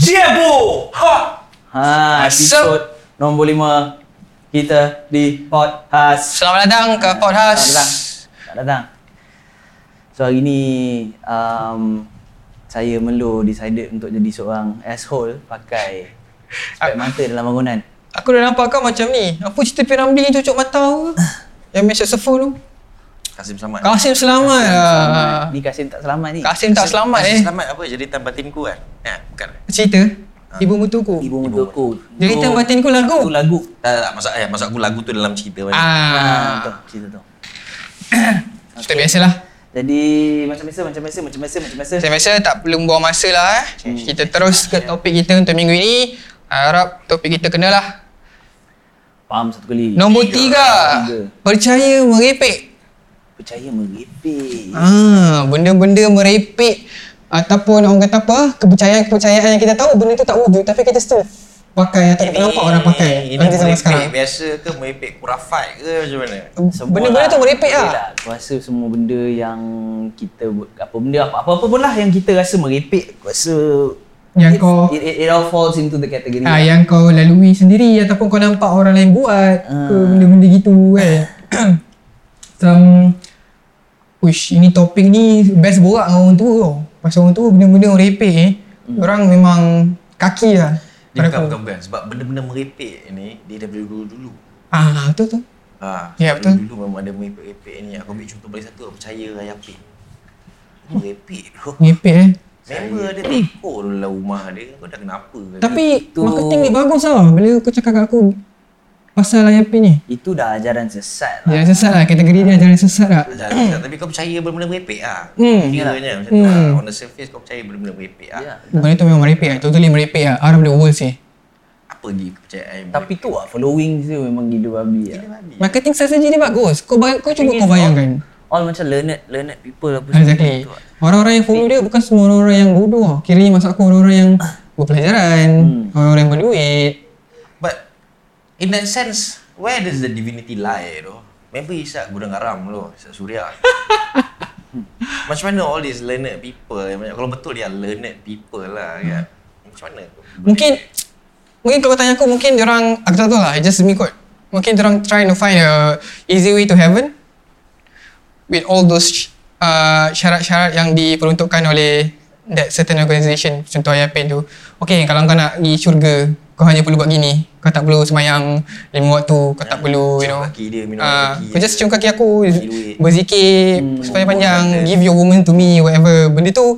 Jebo! Ha! Ha, episod nombor lima kita di podcast. Selamat datang ke Selamat podcast. datang. Selamat datang. So hari ni um, saya Melo decided untuk jadi seorang asshole pakai spek mata dalam bangunan. Aku dah nampak kau macam ni. Apa cerita Piramli yang cucuk mata tu? Yang main saxophone tu? Kasim selamat. Kasim selamat lah. Selamat. Ni Kasim tak selamat ni. Kasim tak selamat Kasim eh. Selamat apa? Jeritan batinku kan? Ya, bukan. Cerita? Ibu mutuku. Ibu mentuku. Jeritan batinku lagu. Tu lagu. Tak, tak, masak, eh, masak aku lagu tu dalam cerita mana? Ah, tu Ah. cerita tu. Cerita biasalah. Jadi macam biasa macam biasa macam biasa macam biasa. Macam biasa tak perlu buang masa lah eh. Kita terus ke topik kita untuk minggu ini. Harap topik kita kenalah. Faham satu kali. Nombor tiga. Tiga. Percaya merepek. Percaya merepek. Ah, benda-benda merepek ataupun orang kata apa, kepercayaan-kepercayaan yang kita tahu benda tu tak wujud tapi kita still pakai atau kita nampak orang pakai. Ini Nanti merepek sekarang. biasa ke merepek kurafat ke macam mana? Semua Benda-benda tu merepek Boleh lah. Aku rasa semua benda yang kita buat apa benda apa apa pun lah yang kita rasa merepek aku rasa Yang it, kau- it, it, it all falls into the category. Ah, lah. yang kau lalui sendiri ataupun kau nampak orang lain buat ke Ah. benda-benda gitu kan. Macam Uish, ini topik ni best borak dengan orang tua tau. Pasal orang tua benda-benda merepek eh. Orang memang kaki lah. Dia bukan, bukan, bukan. Sebab benda-benda merepek ni, dia daripada dulu-dulu. Ah, betul tu. Ha, Ya, betul. Dulu memang ada merepek-merepek ni. Aku ambil contoh paling satu, aku percaya Raya Pin. Merepek tu. Merepek eh. Member dia tekor dulu dalam rumah dia. Kau dah kenapa? ke? Tapi Itu- marketing dia bagus tau. Bila kau cakap kat aku pasal IAP ni. Itu dah ajaran sesat lah. Ajaran sesat lah. Kategori dia ajaran sesat lah. Tapi kau percaya benda-benda merepek lah. Hmm. Kiranya macam tu lah. On the surface kau percaya benda-benda merepek lah. Ya. Benda tu memang merepek lah. Totally merepek lah. Out of the world sih. Apa lagi kepercayaan Tapi tu lah following dia memang gila babi lah. Marketing strategi dia bagus. Kau, bayang, kau cuba kau bayangkan. All, all macam learned learned people apa semua Exactly. tu lah. Orang-orang yang follow dia bukan semua orang-orang yang bodoh. Kiranya maksud aku orang-orang yang berpelajaran. Orang-orang yang berduit. In that sense, where does the divinity lie tu? Member Isak gudang garam tu, Isak Surya. Macam mana all these learned people, kalau betul dia learned people lah kan. Macam mana? Mungkin Mungkin kalau tanya aku Mungkin orang Aku tak tahu lah Just me kot Mungkin orang trying to find a Easy way to heaven With all those uh, Syarat-syarat yang diperuntukkan oleh That certain organisation Contoh IAPN tu Okay kalau kau nak pergi syurga Kau hanya perlu buat gini Kau tak perlu semayang Lima waktu Kau tak perlu You know kaki dia, minum Ah, kaki Kau just cium kaki aku. Berzikir Hmm. Supaya panjang Give your woman to me Whatever Benda tu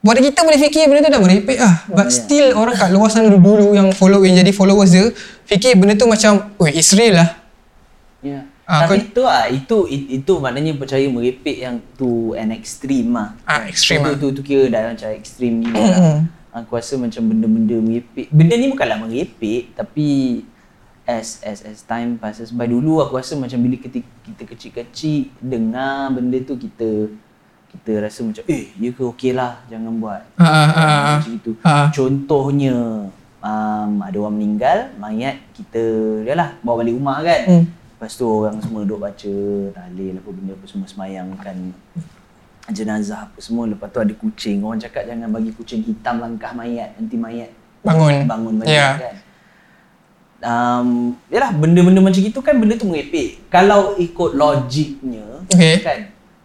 Buat kita boleh fikir benda tu dah merepek lah. But Yeah. still orang kat luar sana dulu yang follow yang jadi followers dia fikir benda tu macam, weh it's real lah. Ya. Ah, Tapi itu ah itu it- itu maknanya percaya merepek yang tu an extreme lah. Ah, extreme tu, ah. tu, tu, tu kira dah macam extreme ni lah. Aku rasa macam benda-benda merepek. Benda ni bukanlah merepek tapi as as as time passes by dulu aku rasa macam bila kita, kita kecil-kecil dengar benda tu kita kita rasa macam eh ya ke okey lah jangan buat. Ah, ah. Macam itu. Ah. Contohnya um, ada orang meninggal, mayat kita dia lah bawa balik rumah kan. Hmm. Lepas tu orang semua duduk baca tahlil apa benda apa semua semayangkan jenazah apa semua. Lepas tu ada kucing. Orang cakap jangan bagi kucing hitam langkah mayat. Nanti mayat Bangun. bangun Ya. kan. Um, yalah benda-benda macam itu kan benda tu merepek. Kalau ikut logiknya Okay. kan.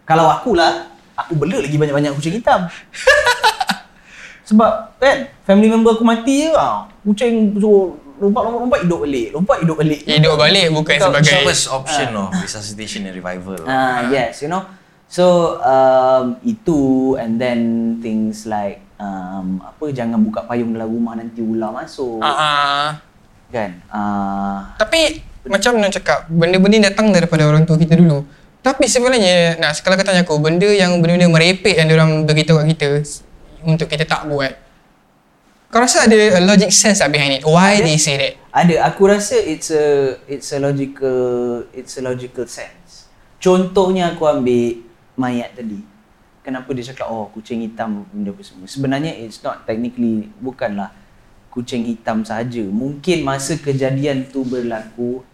Kalau akulah aku bela lagi banyak-banyak kucing hitam. Sebab kan family member aku mati je ah. Kucing suruh lompat-lompat hidup balik. Lompat hidup balik. Hidup balik bukan Kau- sebagai First option of resuscitation and revival. Ah yes, you know. So um, itu and then things like um, apa jangan buka payung dalam rumah nanti ular masuk. ah. Kan? Ah Tapi macam nak cakap benda-benda datang daripada orang tua kita dulu. Tapi sebenarnya nah kalau kau tanya aku benda yang benda-benda merepek yang orang beritahu kat kita untuk kita tak buat. Kau rasa ada a logic sense tak behind it? Why they say that? Ada, aku rasa it's a it's a logical it's a logical sense. Contohnya aku ambil mayat tadi. Kenapa dia cakap oh kucing hitam benda apa semua. Sebenarnya it's not technically bukanlah kucing hitam saja. Mungkin masa kejadian tu berlaku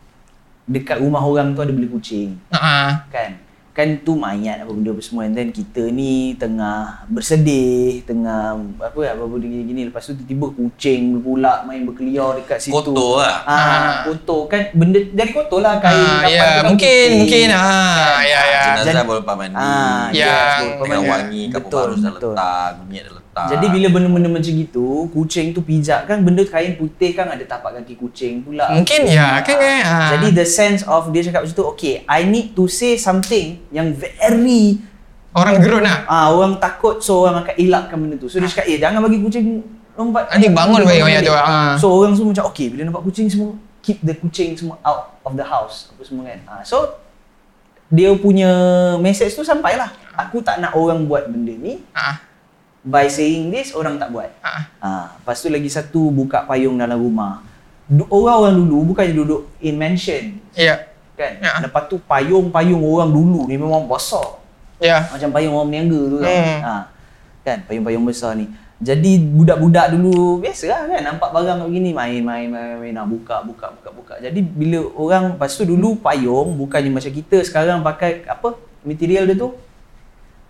dekat rumah orang tu ada beli kucing ah. kan. Kan tu mayat apa benda apa semua and then kita ni tengah bersedih tengah apa apa benda gini lepas tu tiba-tiba kucing pula main berkeliar dekat situ Kotor lah. ah kotor kan benda dari kotor lah kain Ah, kapal ya, tu kan mungkin putih. mungkin ah, ya ya. Jenazah baru lepas mandi. ah Yang- yes, Tengah pemain- wangi, kapur betul, baru dah letak, minyak dah letak. Jadi bila benda-benda macam gitu, kucing tu pijak kan benda kain putih kan ada tapak kaki kucing pula. Mungkin ya, kan kan? Ah. Jadi the sense of dia cakap macam tu, okay, I need to say something yang very Orang gerun lah. ah orang takut so orang akan elakkan benda tu. So dia cakap, eh jangan bagi kucing lompat. Nanti bangun balik ayat tu, ah. So orang semua macam, okay bila nampak kucing semua, keep the kucing semua out of the house. Apa semua kan. Ah, so dia punya message tu sampailah. Aku tak nak orang buat benda ni. Ah. By saying this, orang tak buat. Ah. Ha, lepas tu lagi satu buka payung dalam rumah. Orang-orang dulu bukannya duduk in mansion Ya. kan. Ya. Lepas tu payung-payung orang dulu ni memang besar. Ya. Macam payung orang berniaga tu. Hmm. Ha. Kan payung-payung besar ni. Jadi budak-budak dulu biasalah kan nampak barang begini main main main main nak buka buka buka buka. Jadi bila orang lepas tu dulu payung bukannya macam kita sekarang pakai apa material dia tu?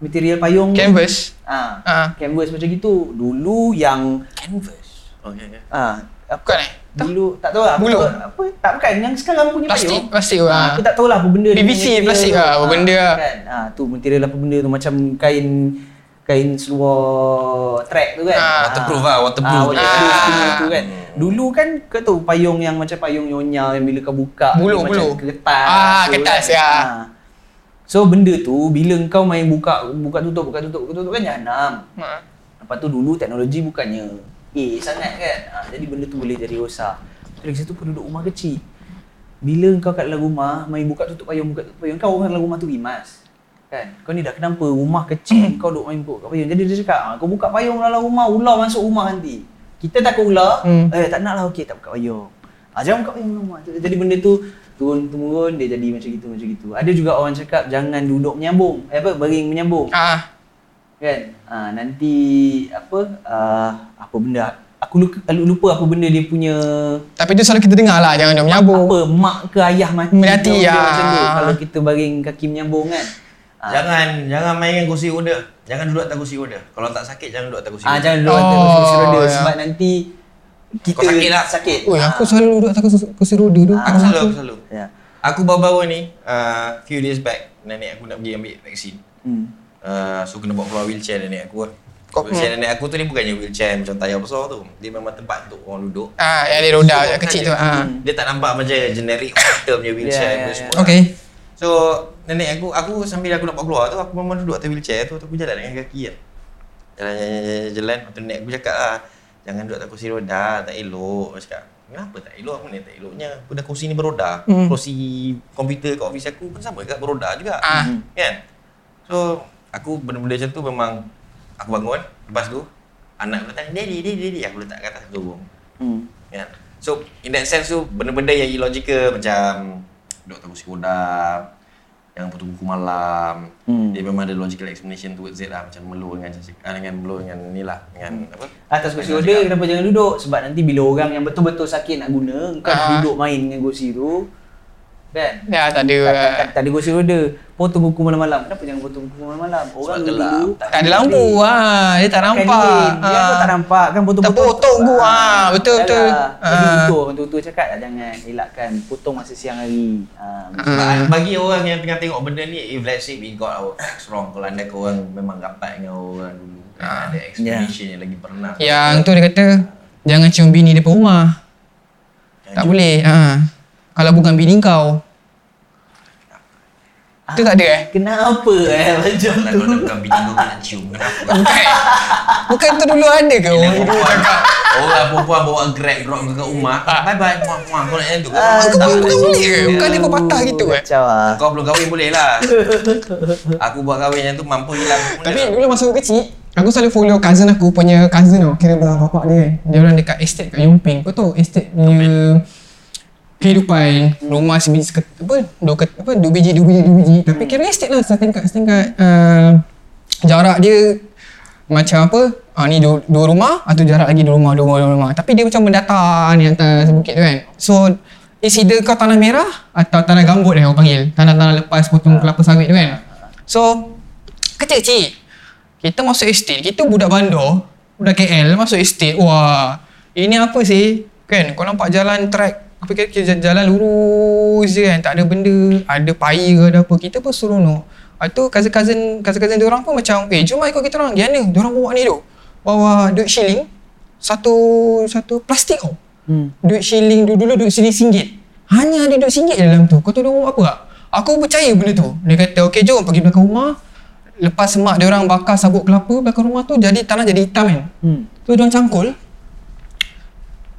Material payung. Canvas. Ah, Ah. canvas macam gitu. Dulu yang Canvas. Okay, okay. ah apa Bukan eh? dulu tak tahu lah Bulu. apa, apa tak bukan yang sekarang punya Plastik, payung. plastik, Ah, ah. aku tak tahu lah apa benda PVC, plastik lah, apa Ah, benda lah. kan ah tu material apa benda tu macam kain kain seluar track tu kan Ah, waterproof lah, waterproof ah, punya. waterproof Ah. punya tu kan dulu kan kau tahu payung yang macam payung nyonya yang bila kau buka Bulu, dia macam bulu. kertas Ah, kertas, kan. ya. Ah. So benda tu bila kau main buka buka tutup buka tutup buka tutup kan jahanam Ah. Lepas tu dulu teknologi bukannya A sangat kan. Ha, jadi benda tu boleh jadi rosak. Lagi satu penduduk rumah kecil. Bila kau kat dalam rumah, main buka tutup payung, buka tutup payung, kau orang dalam rumah tu rimas. Kan? Kau ni dah kenapa rumah kecil kau duk main buka payung. Jadi dia cakap, ah, kau buka payung dalam rumah, ular masuk rumah nanti. Kita takut ular, Hmm. eh tak nak lah okey tak buka payung. Ah, jangan buka payung rumah. Jadi benda tu turun-temurun dia jadi macam gitu macam gitu. Ada juga orang cakap jangan duduk menyambung. Eh apa baring menyambung Ah. kan ha, nanti apa uh, apa benda aku lupa, lupa apa benda dia punya Tapi tu selalu kita dengar lah jangan dia menyambung. apa mak ke ayah mati Mati, ke ya. macam tu kalau kita baring kaki menyambung kan ha, Jangan jangan main dengan kursi roda. Jangan duduk atas kursi roda. Kalau tak sakit jangan duduk atas kursi ah roda. jangan duduk atas Oh, kursi roda ya. sebab nanti kita Kau sakit lah. sakit Oh, Ah, aku selalu duduk atas kursi- kursi roda tu. Aku selalu, aku selalu. ya Aku baru-baru ni, uh, few days back, nenek aku nak pergi ambil vaksin. hmm. Uh, so kena bawa keluar wheelchair nenek aku lah. Kau- Wheelchair nenek aku tu ni bukannya wheelchair macam tayar besar tu. Dia memang tempat untuk orang duduk. Ah, yang ada roda So, kecil tu. kan dia- Ah. Dia tak nampak macam generic hospital punya wheelchair Ya, ya, yeah, ya. semua. Okay. So nenek aku aku sambil aku nak bawa keluar tu aku memang duduk atas wheelchair tu aku jalan dengan kaki kan. Jalan jalan jalan, jalan. Lepas tu nenek aku cakap lah jangan duduk atas kursi roda tak elok. Aku cakap kenapa tak elok apa ni tak eloknya. Aku dah kursi ni beroda. Hmm. Kursi komputer kat office aku pun sama juga beroda juga. Ah. Kan? So aku benda-benda macam tu memang aku bangun lepas tu anak aku tanya daddy daddy daddy aku letak kat atas dorong. Hmm. Kan? So in that sense tu benda-benda yang illogical macam duduk atas kursi roda yang putus buku malam Hmm. dia memang ada logical explanation towards it lah macam melu dengan ah, dengan melu dengan ni lah dengan apa Atas kursi roda kenapa jangan duduk? Sebab nanti bila orang yang betul-betul sakit nak guna, kau Ah. duduk main dengan kursi tu. Kan? Ya, tak ada. tak, tak, tak, tak ada kursi roda. Potong kuku malam-malam. Kenapa jangan potong kuku malam-malam? Orang Sebab dulu gelap. Tak ada lampu ah, dia tak Pakai nampak. lilin. Dia Ah. pun tak nampak kan potong Tak potong ku, ah, betul, betul. Jadi Ah. betul orang tua-tua cakap tak jangan elakkan potong masa siang hari. Ha, Ah. bagi orang yang tengah tengok benda ni if let's say we got our facts wrong kalau anda korang memang rapat dengan orang dulu kan ada explanation yang lagi pernah Yang tu dia kata jangan cium bini depan rumah. Tak boleh. Ha. Kalau bukan bini kau. Tu tak ada eh? Kenapa eh macam Kalau tu? kau bukan bini kau kena cium kenapa Bukan. Bukan tu dulu ada ke orang dulu perempuan cakap. Orang perempuan bawa grab drop ke kat rumah Bye bye muah muah Kau nak yang tu Kau Ah, bukan boleh ke? Bukan dia pepatah gitu eh? Lah. Kau belum kahwin boleh lah Aku buat kahwin yang tu mampu hilang Tapi dulu masa aku kecil, aku selalu follow cousin aku punya cousin tau. Kira belah bapak dia kan. Dia orang dekat estate kat Yumping. Kau tahu estate punya kehidupan. Rumah sebiji seket, apa? Dua ket, apa? Dua biji dua biji dua biji. Tapi kira estate lah setingkat setingkat uh, jarak dia. Macam apa? Ah, ni dua, dua rumah atau jarak lagi dua rumah dua rumah, dua rumah. Tapi dia macam mendatar ni atas bukit tu kan. So it's either kau tanah merah atau tanah gambut dia orang panggil. Tanah-tanah lepas potong kelapa sawit tu kan. So, kecil-kecil. Kita masuk estate, kita budak bandar, budak KL masuk estate. Wah, ini apa sih? Kan, kau nampak jalan track, apa kira, kira jalan lurus je kan, tak ada benda, ada paya ke ada apa. Kita pun seronok. Lepas tu cousin-cousin cousin-cousin dia orang pun macam, "Eh, jom lah ikut kita orang." Dia mana? Dia orang bawa ni tu. Bawa duit shilling satu satu plastik tau. Hmm. Duit shilling dulu-dulu duit shilling singgit. Hanya ada duit singgit dalam tu. Kau tahu dia orang buat apa tak? Aku percaya benda tu. Dia kata, "Okey, jom pergi belakang rumah." Lepas mak dia orang bakar sabut kelapa belakang rumah tu jadi tanah jadi hitam kan. Hmm. Tu dia orang cangkul.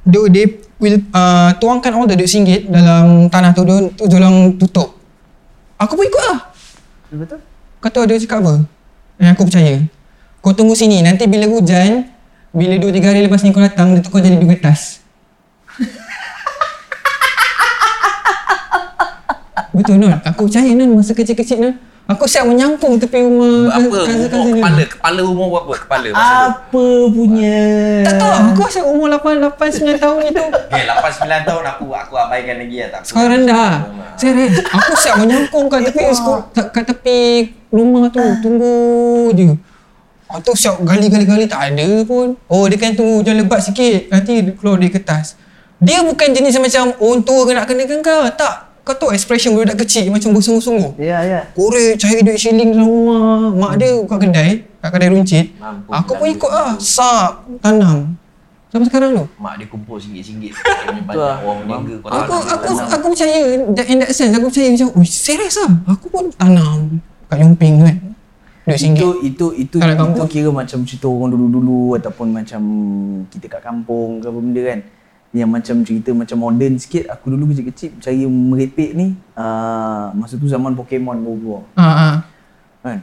Dia, dia will uh, tuangkan all the duit singgit dalam tanah tu dia, tu orang tutup. Aku pun ikut lah. Betul? Kau tahu dia cakap apa? Yang aku percaya. Kau tunggu sini. Nanti bila hujan, bila 2-3 hari lepas ni kau datang, dia tukar jadi duit kertas. Betul Nun. Aku percaya Nun masa kecil-kecil Nun. Aku siap menyangkung tepi rumah apa? cousin-cousin Umur Nun. kepala. Kepala umur berapa? Kepala masa tu. Apa punya? Tak tahu. Aku rasa umur 8, 8 9 tahun itu. Okay, 8-9 tahun aku aku abaikan lagi lah. Tak apa. Sekolah rendah. Serius. Aku siap menyangkung kat tepi sekolah, kat tepi rumah tu. Tunggu je. Oh tu siap gali-gali-gali tak ada pun. Oh dia kan tunggu hujan lebat sikit. Nanti dia keluar dari kertas. Dia bukan jenis macam orang tua kena kenakan kau. Tak. Kau tahu expression budak kecil macam bersungguh-sungguh. Ya, ya. Korek cari duit shilling dalam rumah. Mak dia kat kedai. Kat kedai runcit. Mampu Aku pun ikut lah. Sap. Tanam. Sampai sekarang tu. Mak dia kumpul singgit-singgit. Banyak orang menjaga. Kau Aku aku tanam. aku percaya that- in that sense aku percaya macam oh serius lah aku pun tanam kat Yumping kan duit Itu singgit itu itu Kalau itu kampung. kira macam cerita orang dulu-dulu ataupun macam kita kat kampung ke apa benda kan. Yang macam cerita macam moden sikit. Aku dulu kecil-kecil percaya merepek ni uh, masa tu zaman Pokemon baru keluar. ha Kan?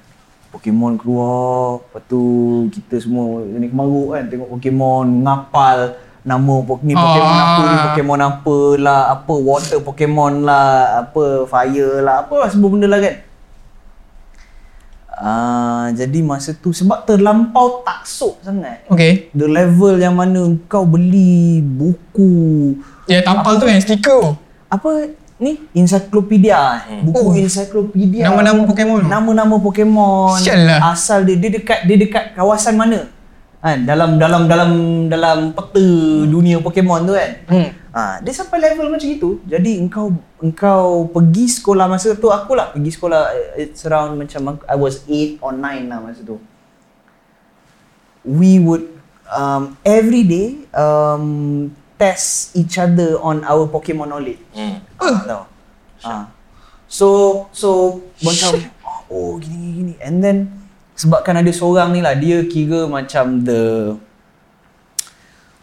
Pokemon keluar, lepas tu kita semua ni kemaruk kan tengok Pokemon ngapal nama pok- ni Pokemon Ah. apa ni Pokemon apa lah, apa water Pokemon lah, apa fire lah, apa lah semua benda lah kan. Ah, jadi masa tu sebab terlampau taksub sangat. okay. The level yang mana kau beli buku. Ya tampal tu kan stiker apa ni? Ensiklopedia eh. buku Oh. ensiklopedia Nama-nama Pokemon nama-nama Pokemon. Sial lah. asal dia dia dekat dia dekat kawasan mana kan dalam dalam dalam dalam peta dunia Pokemon tu kan hmm. ha, dia sampai level macam itu jadi engkau engkau pergi sekolah masa tu aku lah pergi sekolah eh, it's around macam I was 8 or 9 lah masa tu we would um, every day um, test each other on our Pokemon knowledge Hmm. Ah, tahu. Ah. So so macam oh gini gini and then sebabkan ada seorang ni lah dia kira macam the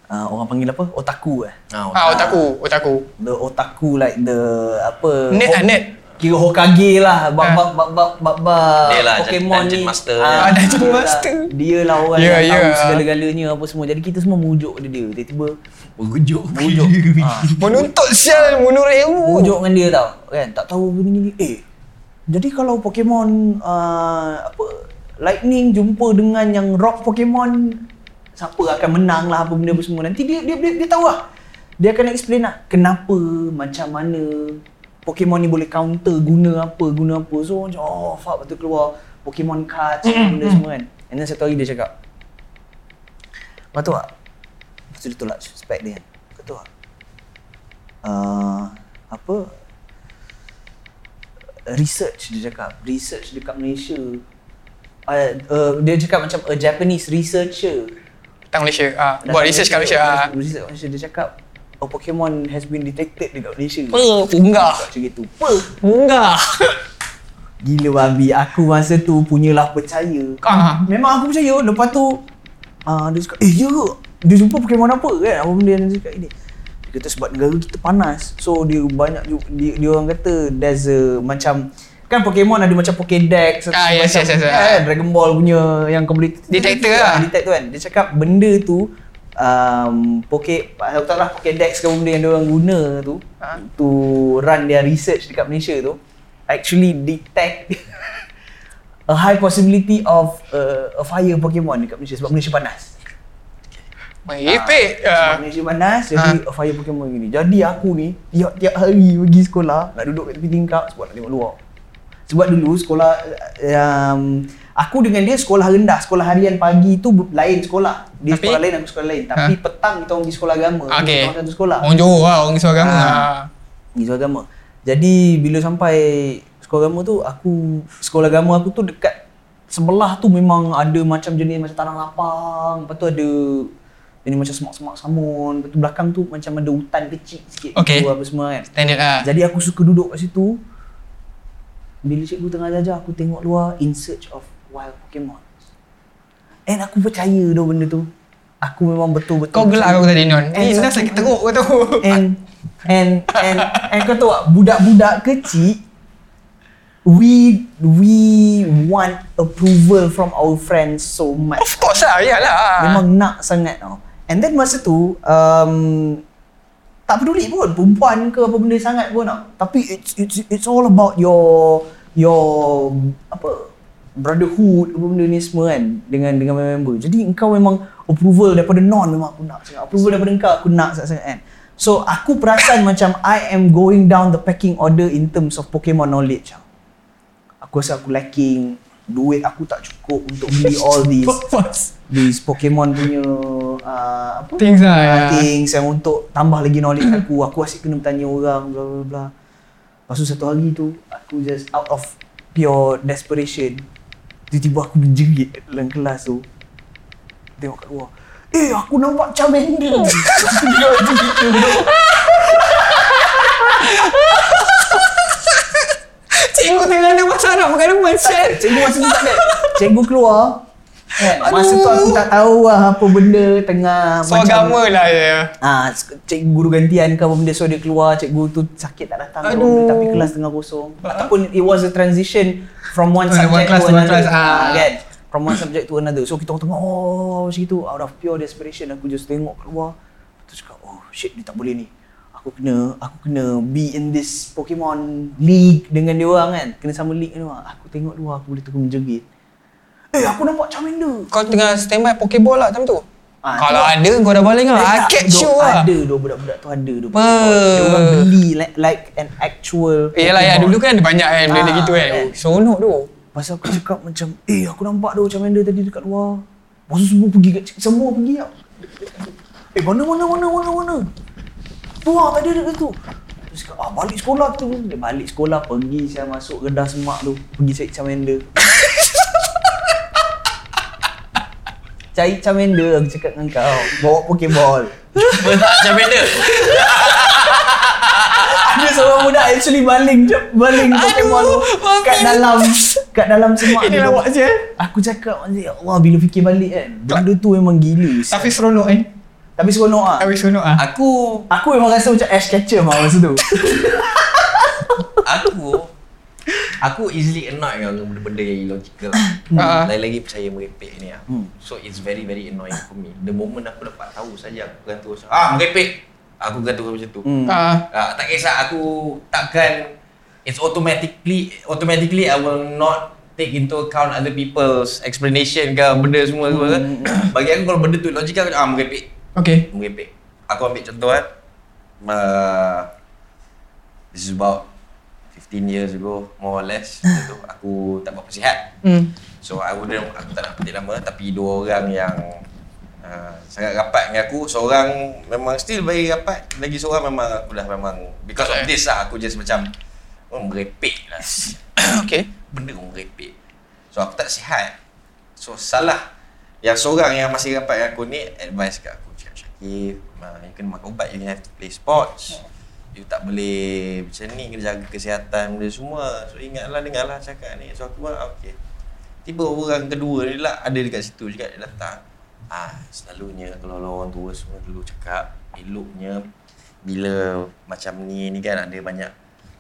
uh, orang panggil apa? Otaku eh. Ah, ah otaku otaku. The otaku like the apa? Net ah Ho- net. Kira Hokage lah bab bab bab bab bab, bab Dia lah, Pokemon Dungeon ni. Master. Ah, Ah, Dungeon dia lah. Master. dia lah orang Ya, yang ya. tahu segala-galanya apa semua. Jadi kita semua merujuk pada dia. Tiba-tiba Merujuk. merujuk ah. menuntut sial menurut ilmu. Pujuk dengan dia tau. Kan? Tak tahu begini ni. Eh jadi kalau Pokemon uh, apa Lightning jumpa dengan yang Rock Pokemon siapa akan menang lah apa benda apa semua. Nanti dia dia dia, dia tahu lah. Dia akan explain lah kenapa macam mana Pokemon ni boleh counter guna apa guna apa. So macam oh fuck betul keluar Pokemon cards apa benda semua kan. And then satu hari dia cakap kau tahu tak lepas tu dia tolak spek dia kau tahu tak uh, apa? Research dia cakap research dekat Malaysia uh, uh, dia cakap macam a Japanese researcher. Tang Malaysia. Ah buat datang research kat Malaysia. ah. research kat Malaysia. Dia cakap a Pokemon has been detected dekat Malaysia. Enggak. macam gitu. Apa enggak gila babi aku masa tu punyalah percaya. Ah. Memang aku percaya. Lepas tu uh, dia cakap eh ya dia jumpa Pokemon apa kan? Apa benda yang dia cakap ini. Dia kata sebab negara kita panas. So dia banyak dia, dia orang kata there's a macam kan Pokemon ada macam Pokédex Ah, yes, macam, yes, yes, yes. kan, Dragon Ball punya yang kau boleh Detector Ah, lah. detect tu kan dia cakap benda tu um, Poké aku tak lah Pokédex ke benda yang dia orang guna tu Ah. to run their research dekat Malaysia tu actually detect a high possibility of uh, a fire Pokemon dekat Malaysia sebab Malaysia panas. merepek ah Malaysia panas jadi a fire Pokemon gini. Jadi aku ni tiap-tiap hari pergi sekolah nak duduk kat tepi tingkap sebab nak tengok luar. Sebab dulu sekolah um, aku dengan dia sekolah rendah, sekolah harian pagi tu lain sekolah. Dia Tapi- sekolah lain aku sekolah lain. Tapi petang kita orang pergi sekolah agama. Okay. Kita orang satu sekolah. Orang Johor lah, orang Islam agama. Ah. Pergi sekolah agama. Jadi bila sampai sekolah agama tu aku sekolah agama aku tu dekat sebelah tu memang ada macam jenis macam tanah lapang. Lepas tu ada jenis macam semak-semak samun. Lepas tu belakang tu macam ada hutan kecil sikit. Okay. Tu apa semua kan. Standard lah. Jadi aku suka duduk kat situ. Bila cikgu tengah ajar aku tengok luar in search of wild Pokemon. And aku percaya tu benda tu. Aku memang betul-betul. Kau gelak aku tadi Non. Eh, Nas lagi teruk kau tu. And and and and kau tahu tak budak-budak kecil we we want approval from our friends so much. Of course lah, yalah. Memang nak sangat tau. And then masa tu um, tak peduli pun perempuan ke apa benda sangat pun tau. Tapi it's it's it's all about your your apa brotherhood apa benda ni semua kan dengan dengan member. Jadi engkau memang approval daripada non memang aku nak sangat. Approval daripada engkau aku nak sangat kan. So aku perasan macam I am going down the pecking order in terms of Pokemon knowledge. Aku rasa aku lacking duit aku tak cukup untuk beli all these these Pokemon punya uh, apa? Things lah, Ah, ya. things yang untuk tambah lagi knowledge aku. Aku asyik kena bertanya orang bla bla bla. Lepas tu satu hari tu aku just out of pure desperation tiba-tiba aku berjerit dalam kelas tu. Tengok kat luar eh aku nampak Charmander. Dia macam gitu. Cikgu tengah ada masa nak makan rumah set. cikgu masa tu tak? Ada cikgu keluar. Kan masa tu aku tak tahu lah apa benda tengah So agama lah ya. Ah, cikgu guru gantian ke apa benda so dia keluar cikgu tu sakit tak datang Aduh. benda, tapi kelas tengah kosong. Ataupun it was a transition from one Oh, subject one class to to one another. class, ah. kan? From one subject to another. So kita orang tengok oh macam itu out of pure desperation aku just tengok keluar. Terus cakap oh shit dia tak boleh ni aku kena aku kena be in this Pokemon league dengan dia orang kan kena sama league dengan orang aku tengok luar aku boleh terus menjerit eh aku nampak Charmander Kau tengah standby Pokeball lah time tu. Ah, Kalau tu- ada kau dah balik Eh, lah. I tak, catch dok, you lah. Ada dua budak-budak tu ada dua? Dia orang beli like, like an actual Yalah ya Pokemon. dulu kan ada banyak kan benda Ah, gitu kan. kan. Seronok tu. Pasal aku cakap macam Eh aku nampak tu Charmander tadi dekat luar tu semua pergi kat, Semua pergi tau Eh mana mana mana mana mana Tu lah tadi dekat tu Terus cakap ah, balik sekolah tu Dia balik sekolah pergi saya masuk redah semak tu Pergi cari Charmander Cari Charmander aku cakap dengan kau Bawa Pokeball tak Charmander? Ada seorang budak actually baling baling Pokemon tu kat dalam kat dalam semak Ini tu. lawak je. Aku cakap ya Allah bila fikir balik kan. Benda tu memang gila. Tapi seronok kan. Tapi seronok ah. Tapi seronok ah. Aku Aku memang rasa macam Ash Ketchum lah masa tu. aku aku easily annoyed dengan benda-benda yang illogical. Ah. Lagi-lagi percaya merepek ni ah. Hmm. So it's very very annoying for me. The moment aku dapat tahu saja aku gantung ah merepek. Aku gantung macam tu. Hmm. Ah. Ah, tak kisah aku takkan it's automatically automatically I will not take into account other people's explanation ke benda semua semua. Bagi aku kalau benda tu logikal aku cakap, ah merepek. Okay. Merepek. Aku ambil contoh kan. Uh, this is about 15 years ago more or less. Masa tu aku tak berapa sihat. Hmm. So I wouldn't aku tak nak petik nama tapi dua orang yang uh, sangat rapat dengan aku, seorang memang still very rapat, lagi seorang memang aku dah memang because of this lah aku just macam oh, merepek lah. okay. Benda pun merepek. So aku tak sihat. So salah yang seorang yang masih rapat dengan aku ni advice kat aku Syakir, uh, you kena makan ubat, you have to play sports. You tak boleh macam ni kena jaga kesihatan benda semua. So ingatlah dengarlah cakap ni. So aku buat okay. Tiba orang kedua ni lah ada dekat situ juga dia datang. Ah, selalunya kalau orang tua semua dulu cakap eloknya bila macam ni ni kan ada banyak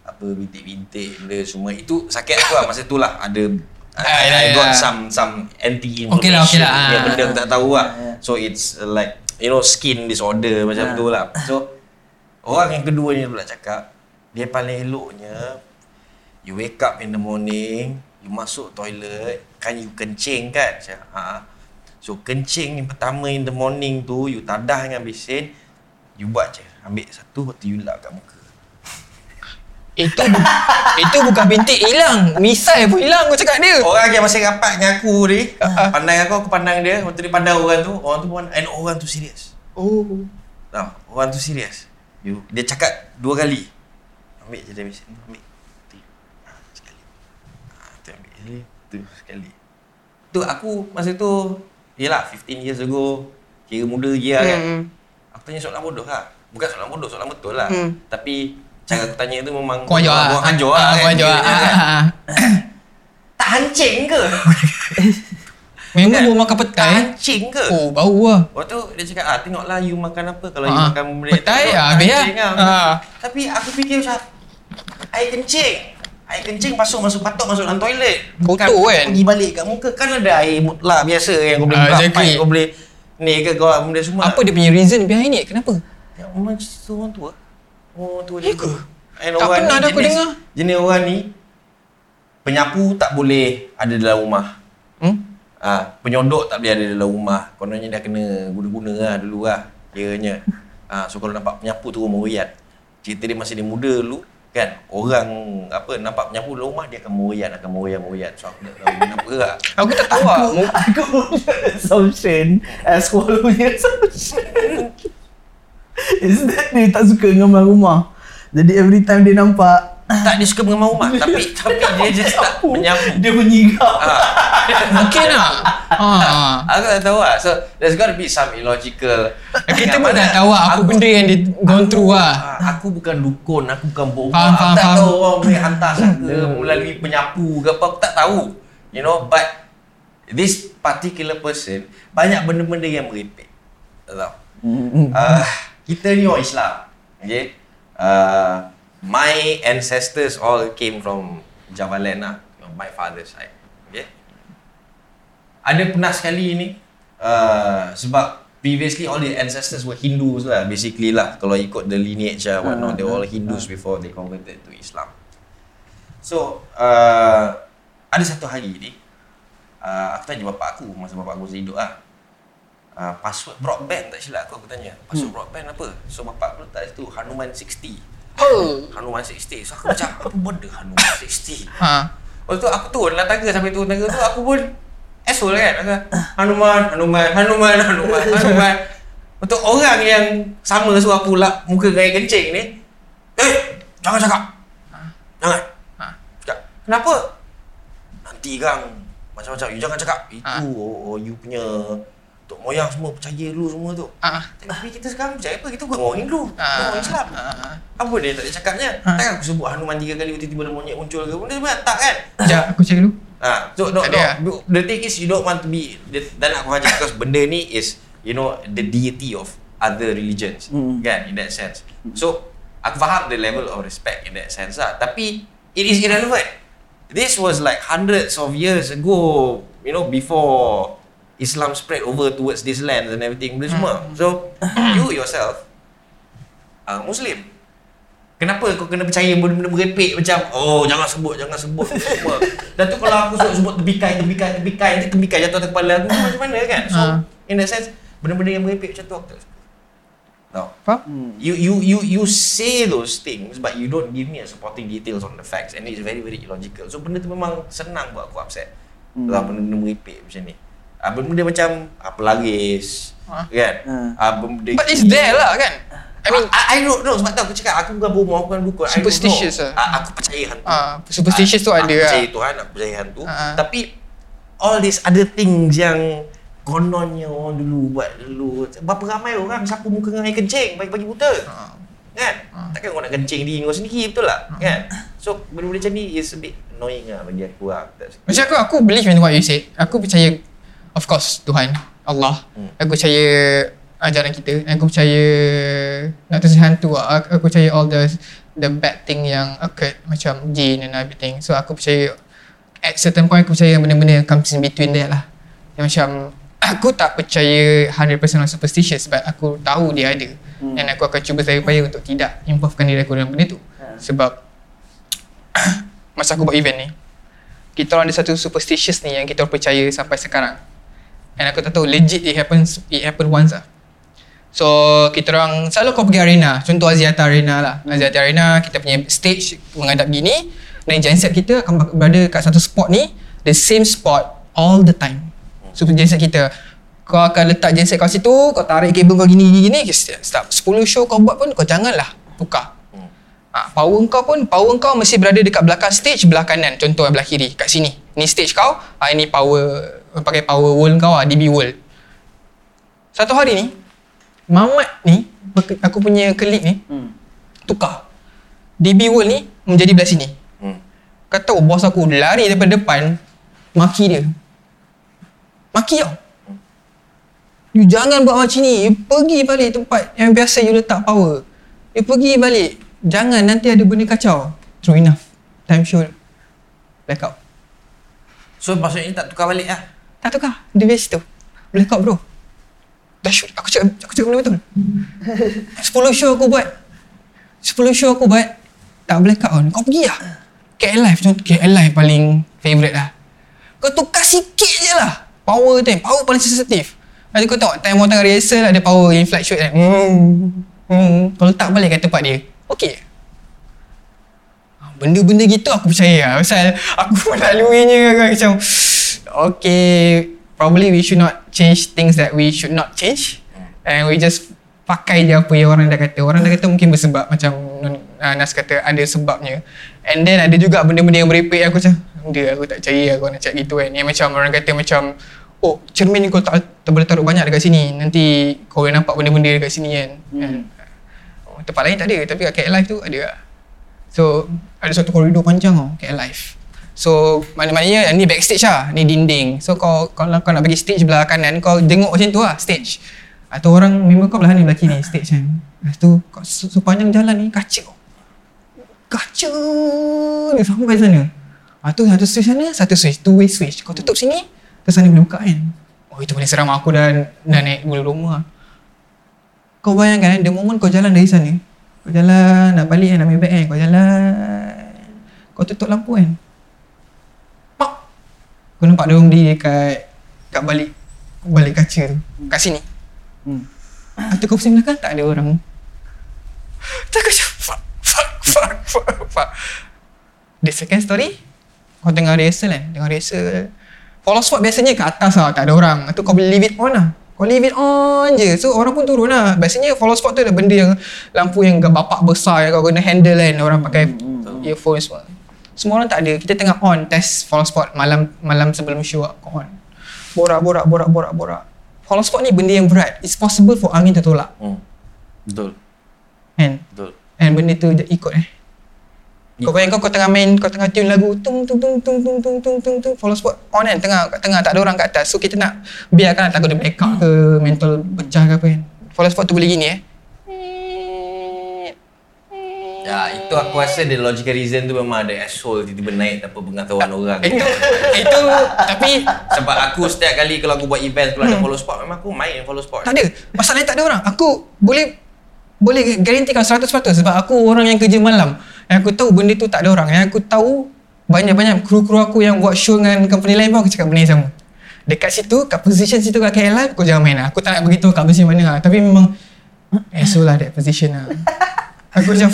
apa bintik-bintik benda semua itu sakit aku lah masa tu lah ada Ah, I, ya, I ya. got some some anti information Okey lah, okey lah. Ah. benda aku tak tahu lah. Ah, ya. So it's uh, like you know skin disorder macam Ah. tu lah. So orang yang kedua ni pula cakap dia paling eloknya you wake up in the morning, you masuk toilet, kan you kencing kan? Ha. So kencing yang pertama in the morning tu you tadah dengan besin, you buat je. Ambil satu lepas tu you lap kat muka. Itu bu- itu bukan bintik hilang. Misai pun hilang kau cakap dia. Orang yang masih rapat dengan aku ni, pandang aku, aku pandang dia. Waktu dia pandang orang tu, orang tu pun, and orang tu serius. Oh. Tahu, orang tu serius. You, dia cakap dua kali. Ambil je dia sini, ambil. Tu. Ha, sekali. Ha, tu ambil sekali. Tu sekali. Tu aku masa tu, yelah 15 years ago, kira muda je lah kan. Hmm. Aku tanya soalan bodoh lah. Bukan soalan bodoh, soalan betul lah. Hmm. Tapi cara aku tanya tu memang Kau ajar lah. Kau ajar lah. Ah, Kau kan, ajar lah. kan. Ah, ah, ah. Tak hancing ke? Memang Kan? bawa makan Tak petai. hancing ke? Oh, bau lah. Lepas tu dia cakap ah tengoklah you makan apa kalau you Ah, makan benda petai tu, tak habis lah. lah. Ah. Tapi aku fikir macam air kencing. Air kencing masuk masuk patut masuk dalam toilet. Kotor kan? Pergi balik kat muka kan ada air mutlak biasa yang kau boleh Ah, buka exactly. kau boleh ni ke kau benda semua. Apa dia punya reason behind it? Kenapa? Ya, memang cerita orang tua. Tua Ya dia. ke? And Tak orang pernah ni aku jenis- dengar. Jenis orang ni penyapu tak boleh ada dalam rumah. Hmm? Ah, penyodok tak boleh ada dalam rumah. Kononnya dah kena guna-guna lah dulu lah. Kiranya. Ah, so kalau nampak penyapu tu rumah meriat. Cerita dia masa dia muda dulu kan orang apa nampak penyapu dalam rumah dia akan meriat akan meriat meriat so aku tak tahu kenapa lah Aku tak tahu lah. Aku punya assumption As follow punya assumption Is that dia tak suka dengan rumah Jadi every time dia nampak tak dia suka mengemar rumah tapi tapi dia just tak menyapu Dia menyigap ah. Mungkin lah. Ha. aku tak tahu lah so there's got to be some illogical Kita pun dah tahu lah apa aku- benda yang dia gone through lah. Ah, aku bukan dukun, aku bukan bohong. Faham, aku faham, tak faham. tahu orang boleh hantar sangka melalui penyapu ke apa, aku tak tahu. You know, but this particular person banyak benda-benda yang merepek. Tak tahu. Uh, kita ni orang Islam. Okay. Uh, my ancestors all came from Javaland lah. My father's side. Okay. Ada pernah sekali ni uh, sebab previously all the ancestors were Hindus lah basically lah kalau ikut the lineage lah whatnot they were all Hindus before they converted to Islam. So uh, ada satu hari ni uh, aku tanya bapak aku masa bapak aku masih hidup lah uh, password broadband tak silap aku aku tanya password broadband apa so bapak aku letak situ Hanuman 60 Oh. Hanuman 60 so aku macam apa benda Hanuman 60 Ha. Lepas tu aku turun dalam tangga sampai turun tangga tu aku pun asshole kan. Aku, Hanuman, Hanuman, Hanuman, Hanuman, Hanuman. Untuk orang yang sama suruh aku lap muka gaya kencing ni. Eh, jangan cakap. Jangan. Ha. Cakap. Kenapa? Nanti kan macam-macam. You jangan cakap. Itu Ha. oh, oh, you punya Tok moyang semua percaya dulu semua tu. Ah. Tapi kita sekarang percaya apa? Kita bukan orang Hindu. Ah. orang Islam. Ah. Apa dia tak ada cakapnya? Ha. Takkan aku sebut Hanuman tiga kali tiba-tiba ada monyet muncul ke? Benda sebenarnya tak kan? Sekejap, aku cek dulu. Ah, so no, no. The thing is you don't want to be the, dan aku ajar because benda ni is you know the deity of other religions Hmm. kan in that sense. So aku faham the level of respect in that sense lah. Tapi it is irrelevant. This was like hundreds of years ago, you know, before Islam spread over towards this land and everything benda semua. So you yourself uh, Muslim. Kenapa kau kena percaya benda-benda merepek macam oh jangan sebut jangan sebut semua. Dan tu kalau aku sebut sebut tebikai tebikai tebikai nanti tebikai jatuh atas kepala aku macam mana kan? So Ha. in that sense benda-benda yang merepek macam tu aku tak suka. Tahu? Faham? You you you you say those things but you don't give me a supporting details on the facts and it's very very illogical. So benda tu memang senang buat aku upset. Hmm. Kalau benda-benda merepek macam ni. Ah benda macam ah, pelaris Ha. kan? Ha. Ah benda But it's there lah kan? I mean, I, I don't know sebab tu aku cakap aku bukan bohong aku bukan dukun. Superstitious lah. Ah, aku percaya hantu. Ah, superstitious tu ada Aku lah. percaya Tuhan, aku percaya hantu. Ah. Tapi all these other things yang kononnya orang dulu buat dulu. Berapa ramai orang sapu muka dengan air kencing pagi-pagi buta. Ah. Kan? Takkan kau nak kencing diri kau sendiri betul tak? Kan? So benda-benda macam ni is a bit annoying lah bagi aku lah. Macam aku, aku believe in what you said. Aku percaya, of course, Tuhan, Allah. Hmm. Aku percaya ajaran kita. Aku percaya, nak tu hantu. Aku, aku percaya all the the bad thing yang occurred, macam jin and everything. So aku percaya, at certain point aku percaya benda-benda yang comes in between there lah. Yang macam, aku tak percaya 100% on superstitious but aku tahu dia ada. Hmm. Dan aku akan cuba saya upaya untuk tidak involvekan diri aku dalam benda tu. Ha. Sebab masa aku buat event ni kita orang ada satu superstitious ni yang kita percaya sampai sekarang and aku tak tahu legit it happens it happen once lah So kita orang selalu kau pergi arena. Contoh Aziata Arena lah. Aziata Arena kita punya stage menghadap gini. Dan genset kita akan berada kat satu spot ni. The same spot all the time. So genset kita. Kau akan letak genset kau situ. Kau tarik kabel kau gini gini gini. Stop. 10 show kau buat pun kau janganlah tukar. Ha, power kau pun power kau mesti berada dekat belakang stage belah kanan contoh belah kiri kat sini ni stage kau ha, ini power pakai power wall kau ah DB wall satu hari ni Mamat ni aku punya klik ni Hmm. tukar DB wall ni menjadi belah sini Hmm. kau tahu bos aku lari daripada depan maki dia maki tau You jangan buat macam ni. You pergi balik tempat yang biasa you letak power. You pergi balik. Jangan nanti ada benda kacau. True enough. Time show. Blackout. So maksudnya tak tukar balik lah. Tak tukar. Dia biasa tu. Blackout bro. Dah shoot. Aku cakap, aku cakap benda betul. 10 show aku buat. 10 show aku buat. Tak blackout pun. Kau pergi lah. KL Live. Contoh KL Live paling favourite lah. Kau tukar sikit je lah. Power time. Power paling sensitif. Nanti kau tengok time orang tengah rehearsal ada power in flight shoot kan. Hmm. Hmm. Kau letak balik kat tempat dia. Okay. Benda-benda gitu aku percaya lah. Pasal aku melaluinya kan macam Okay Probably we should not change things that we should not change. And we just pakai je apa yang orang dah kata. Orang dah kata mungkin bersebab macam uh, Nas kata ada sebabnya. And then ada juga benda-benda yang merepek. Aku macam Dia aku tak percaya aku nak cakap gitu kan. Yang macam orang kata macam Oh cermin ni kau tak, tak boleh taruh banyak dekat sini. Nanti kau boleh nampak benda-benda dekat sini kan. Hmm. oh, Tempat lain tak ada. Tapi kat KL Live tu ada. Lah So ada satu koridor panjang tau KL Live. So mana-mananya ni backstage lah, ni dinding. So kau kalau kau nak bagi stage belah kanan kau tengok macam tu lah stage. Atau orang member kau belah ni belah kiri stage kan. Lepas tu kau se- sepanjang jalan ni kaca. Kaca ni sampai sana. Ah tu satu switch sana, satu switch, two way switch. Kau tutup sini, terus sana boleh buka kan. Oh itu paling seram aku dah dah naik bulu rumah. Kau bayangkan the moment kau jalan dari sana Kau jalan nak balik kan nak ambil bag kan Kau jalan Kau tutup lampu kan Kau nampak dia orang berdiri kat Kat balik Balik kaca tu. Kat sini. Hmm. Lepas tu kau pusing belakang tak ada orang. Tak kau macam fuck Fuck Fuck Fuck Fuck. The second story Kau tengah rehearsal kan Tengah rehearsal. Follow spot biasanya kat atas lah Tak ada orang. Tu kau boleh leave it on lah. Kau leave it on je. So orang pun turun lah. Biasanya follow spot tu ada benda yang Lampu yang bapak besar Yang kau kena handle kan. Orang pakai earphone semua Semua orang tak ada Kita tengah on Test follow spot Malam malam sebelum show lah, Kau on Borak borak borak borak borak Follow spot ni benda yang berat It's possible for angin tertolak Hmm. Betul. Kan Betul. And benda tu je ikut eh kau bayangkan kau tengah main, kau tengah tune lagu tung tung tung tung tung tung tung tung tung follow spot on kan tengah kat tengah tak ada orang kat atas. So kita nak biarkan takut dia blackout ke mental pecah ke apa kan. Follow spot tu boleh gini eh. Ya, itu aku rasa the logical reason tu memang ada asshole tiba-tiba naik tanpa pengetahuan orang. Itu itu tapi Sebab aku setiap kali kalau aku buat event kalau ada follow spot memang aku main follow spot. tak ada. Masalahnya tak ada orang. Aku boleh boleh guarantee kau 100% sebab aku orang yang kerja malam. Yang aku tahu benda tu tak ada orang. Yang aku tahu banyak-banyak kru-kru aku yang buat show dengan company lain pun aku cakap benda yang sama. Dekat situ, kat position situ kat KL Live, kau jangan main lah. Aku tak nak beritahu kat position mana lah. Tapi memang, eh so lah that position lah. Aku macam,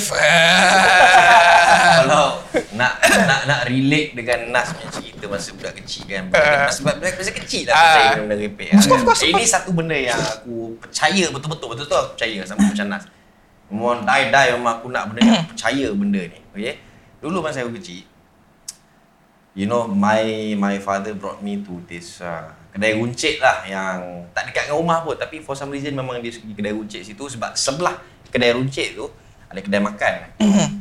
kalau nak nak nak relate dengan Nas punya cerita masa budak kecil kan. Masa, budak, masa kecil lah aku Ah. percaya benda repek. Course, of course, Ini satu benda yang aku percaya betul-betul betul-betul aku percaya sama macam Nas. Memang die-die memang aku nak benda ni aku percaya benda ni. Okay. Dulu masa aku kecil You know, my my father brought me to this uh, kedai runcit lah yang tak dekat dengan rumah pun tapi for some reason memang dia pergi kedai runcit situ sebab sebelah kedai runcit tu ada kedai makan.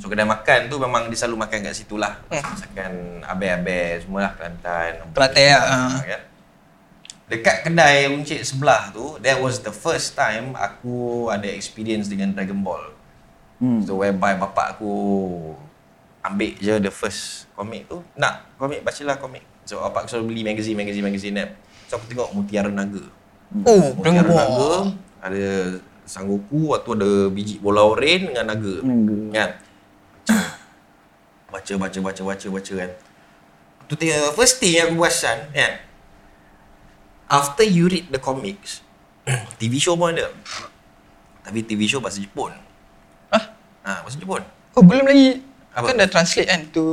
so kedai makan tu memang dia selalu makan kat situ lah. Masakan abe-abe semualah Kelantan. Lah, ah. kan. Dekat kedai runcit sebelah tu, that was the first time aku ada experience dengan Dragon Ball. Hmm. So whereby bapak aku ambil je the first komik tu. Nak komik, bacalah komik. So bapak aku selalu beli magazine, magazine, magazine kan. So aku tengok Mutiara Naga. Oh, Mutiara Dragon Naga, Ball. ada Sang Goku, waktu ada biji bola oren dengan naga. Naga. Kan? Baca, baca, baca, baca, baca kan. Tu tengok, first thing yang aku perasan kan. After you read the comics, TV show pun ada. Tapi TV show bahasa Jepun. Ah, bahasa Jepun. Oh belum lagi. Apa? Kan dah translate kan to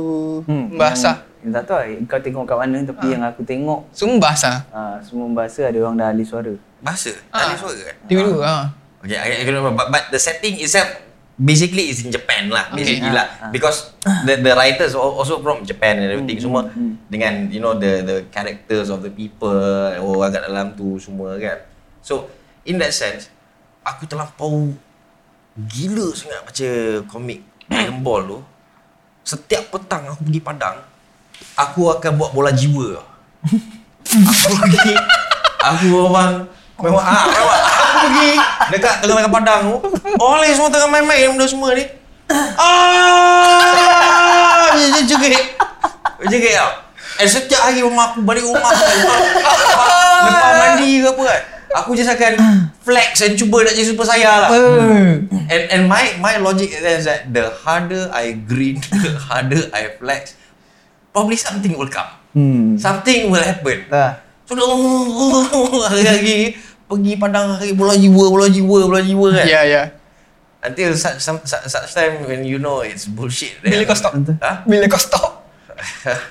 Hmm, bahasa. Yang, tak tahu lah, kau tengok kat mana tapi Ah. yang aku tengok Semua bahasa. ah, semua bahasa ada orang dah ahli suara. Bahasa. Ah. Ada suara kan? TV2 ah. Okay, I, I don't know, but, but the setting itself basically is in Japan lah. Okay. Basically Ah, lah. ah. Because the the writers al- also from Japan and everything. Hmm, semua hmm, hmm. dengan you know the the characters of the people, oh agak dalam tu semua kan. So in that sense, aku terlampau gila sangat baca komik Dragon Ball tu. Setiap petang aku pergi Padang, aku akan buat bola jiwa. aku pergi, aku memang memang ah, memang pergi dekat tengah-tengah Padang tu. Oleh semua tengah main-main benda semua ni. Ah, dia jerit. Jerit tau. And setiap hari rumah aku balik rumah kan. Lepas, mandi ke apa kan. Aku just akan flex and cuba nak jadi super saya lah. And and my my logic is that the harder I grin, the harder I flex, probably something will come. Hmm. Something will happen. Lah. So hari-hari pergi pandang hari bola jiwa, bola jiwa, bola jiwa kan. Ya ya. Until such, some, such, such time when you know it's bullshit. then- Bila kau stop? Ha? Bila kau stop?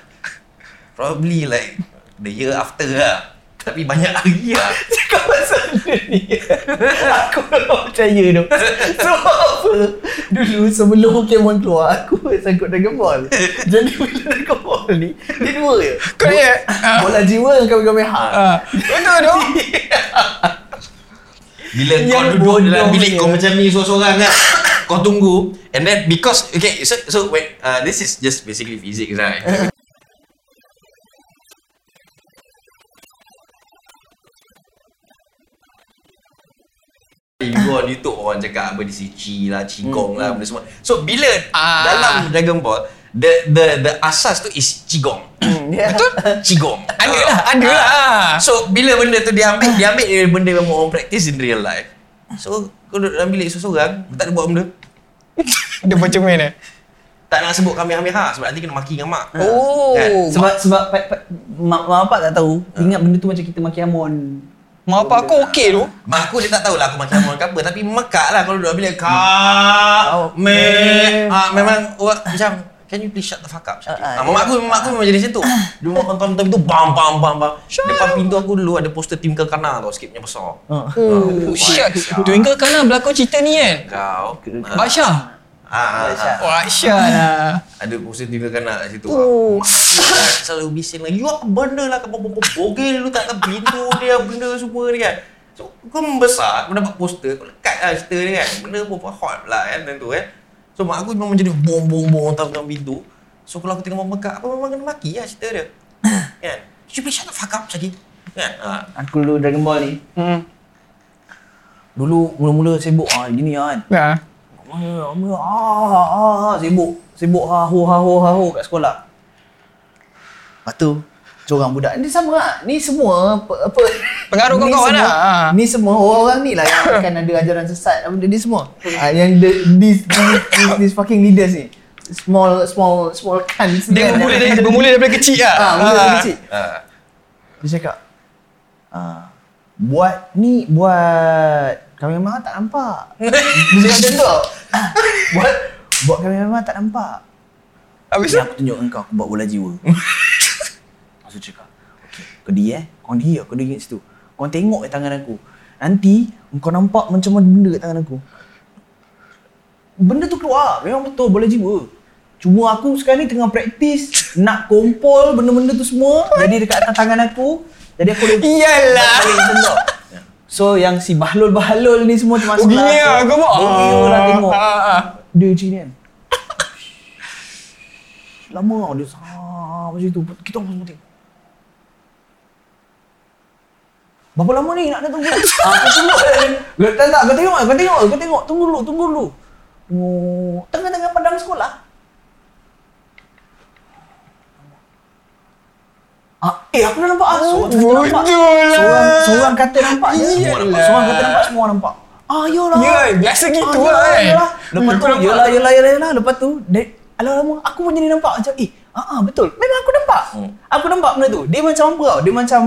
Probably like the year after lah. Tapi banyak hari lah. Cakap pasal dia ni Aku tak percaya tu Sebab apa Dulu sebelum Pokemon keluar Aku sangkut Dragon Ball Jadi bila Dragon Ball ni Dia dua je Correct. Ah. Bola jiwa dengan Kamehameha Ah. Betul tu. Bila kau Yang duduk dalam bilik kau macam ni seorang-seorang kan. Kau tunggu and then because okay so so wait uh, this is just basically physics right. You go on YouTube orang cakap apa di Chi lah, Qigong lah, benda semua. So bila Ah. dalam Dragon Ball, the the the asas tu is Qigong. Betul Qigong. Ada lah, ada lah. So bila benda tu dia ambil, dia ambil dia benda yang orang practice in real life. So kau duduk dalam bilik seorang, kau tak ada buat benda. Dia macam mana? Tak nak sebut kamehameha sebab nanti kena maki dengan mak. Oh. Kan? Sebab sebab pa, pa, mak, mak bapak tak tahu Ingat benda tu macam kita maki Amon Mak apa aku okey tu. Mak aku dia tak tahulah aku Amon ke apa tapi mekak lah kalau duduk dalam bilik ka Oh. me ah memang orang macam can you please shut the fuck up? Ah, Ah, mak aku mak aku memang jadi macam tu. Dia memang nonton pintu bam bam bam bam. Depan pintu aku dulu ada poster Tim Kelkana tau sikitnya besar. Oh, shit. Twinkle kan lah berlakon cerita ni kan. Kau. ah, Baksha. Ah, ah, ah. Wah, Aisyah lah. Ada poster tiga kanak kat situ. Oh. Mak selalu bising lagi. Apa benda lah kau bogel lu tak tahu pintu dia benda semua ni kan. So kau membesar, kau dapat poster, kau lekat lah cerita ni kan. Benda pun hot lah kan tentu kan. So mak aku memang jadi bom bom bom tentang pintu. So kalau aku tengok mak mekak, apa memang kena maki lah cerita dia. kan? You please shut the fuck up lagi. Kan? Ha. Aku dulu Dragon Ball ni Hmm. Dulu mula-mula sibuk ah gini ah kan Ya. Ah, ah, ah, sibuk. Sibuk ha ho ha ho ha ho kat sekolah. Lepas tu, corang budak ni sama lah. Ni semua apa, apa Pengaruh kawan-kawan semua- lah. Ah. Ni semua orang-orang ni lah yang akan ada ajaran sesat apa benda ni semua. Ah, yang the, these, these, these fucking leaders ni. Small small small cunts Dia bermula, dari, bermula daripada kecil lah. Ah, mula dari kecil. Ha. Dia cakap ah, Buat ni Buat Kami memang tak nampak Dia cakap macam tu. Ah, Buat Buat kami memang tak nampak. Habis aku tunjukkan kau Aku buat bola jiwa. Lepas tu cakap Okay Kau diri eh. Kau diri lah Kau diri kat situ. Kau tengok kat tangan aku. Nanti Kau nampak macam mana benda kat tangan aku. Benda tu keluar. Memang betul bola jiwa. Cuma aku sekarang ni tengah praktis Nak kompol benda-benda tu semua Jadi dekat atas tangan aku. Jadi aku boleh Iyalah. So yang si bahlul-bahlul ni semua termasuk Oh, gini lah kau buat. Oh, lah tengok Ah, ah. Dia macam ni kan Lama tau dia sah, macam tu Kita orang semua tengok Berapa lama ni nak datang tunggu? ah, kau tunggu. Tak tak, kau tengok kau tengok kau tengok Tunggu dulu, tunggu dulu Oh, tengah-tengah padang sekolah Ah, eh aku dah nampak ah. Seorang kata nampak. Bodoh lah. Seorang, seorang kata nampak je. Semua nampak. Seorang kata nampak, semua nampak. Ah, yolah. Ya, biasa gitu ah, lah, kan. Yolah. Lepas Hmm, tu, nampak. yolah, yolah, yolah, yolah. Lepas tu, dek, alah lama, aku pun jadi nampak macam, eh, ah, ah, betul. Memang aku nampak. Hmm. Aku nampak benda tu. Dia macam apa tau? Dia macam,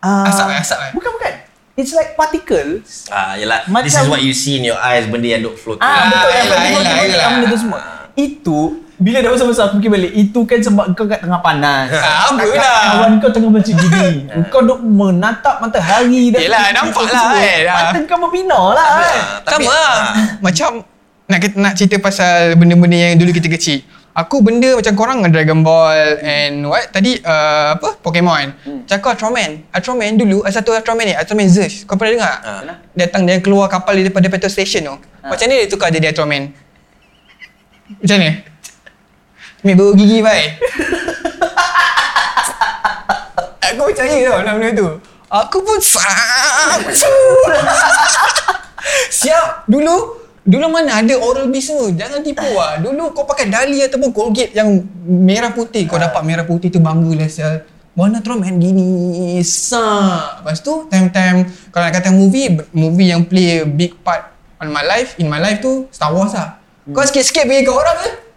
ah, Asap eh, asap eh? Bukan, bukan. it's like particles. Ah, yelah. This Macam- is what you see in your eyes, benda yang duk float. Ah, betul yang yelah, yelah, yelah. yang benda tu semua. Itu bila dah besar-besar aku fikir balik itu kan sebab kau kat tengah panas. Ah, apa Kakak lah. Kawan kau tengah macam gini. kau duk menatap matahari dan Yelah, nampak lah, eh, dah. Mata kau berbinar lah. Ah, kan. tapi- Sama lah. ah. Macam nak nak cerita pasal benda-benda yang dulu kita kecil. Aku benda macam korang Dragon Ball and what tadi uh, apa Pokemon. Hmm. Cakap Ultraman. Ultraman dulu ada satu Ultraman ni, Ultraman Zeus. Kau pernah dengar? Ah. Datang dia keluar kapal daripada petrol station tu. Macam ni dia tukar jadi Ultraman. Macam ni. Ambil bau gigi baik. Aku percaya tau dalam benda tu. Aku pun. Siap? Dulu Dulu mana ada Oral B semua? Jangan tipu lah Dulu kau pakai Dali ataupun Colgate yang merah putih. Kau dapat merah putih tu bangga lah sial. Warna Ultraman gini. Sak Lepas tu time-time Kalau nak kata movie Movie yang play big part On my life In my life tu Star Wars lah. Kau sikit-sikit pergi kat orang eh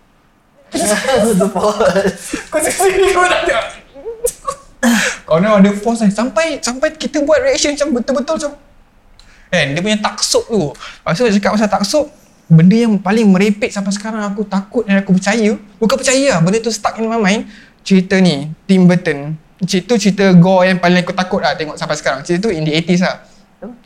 The force. Kau sikit-sikit kau tak ada Kau nak ada force lah Sampai Sampai kita buat reaction macam betul-betul macam Kan dia punya taksub tu. Lepas tu cakap pasal taksub Benda yang paling merepek sampai sekarang aku takut dan aku percaya Bukan percaya lah Benda tu stuck in my mind Cerita ni Tim Burton. Cerita cerita gore yang paling aku takut lah tengok sampai sekarang. Cerita tu in the 80s lah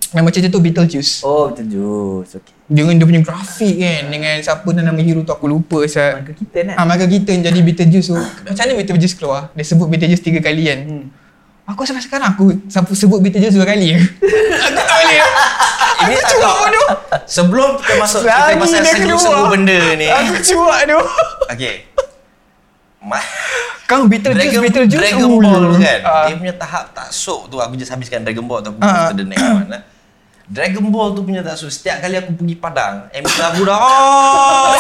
Nama cerita tu Beetlejuice Oh, jus. Okay. Dengan dia punya grafik kan Dengan siapa nama hero tu aku lupa Saya Maka kita kan. Ah, maka kita yang jadi Beetlejuice tu Macam mana Beetlejuice keluar? Dia sebut Beetlejuice tiga kali kan Hmm. Aku sampai sekarang aku sebut Beetlejuice dua kali Aku tak boleh Ini Aku tahu. bodoh Sebelum kita masuk pasal dia sengguh-sengguh keluar. benda ni. Aku cuak tu Okay. Ma- Kau Beetlejuice Dragon, Beetlejuice Dragon oh, Ball tu kan ah. Dia punya tahap taksub tu. Aku just habiskan Dragon Ball tu Aku Ah. to the next one lah Dragon Ball tu punya taksub Setiap kali aku pergi Padang MC aku dah oh,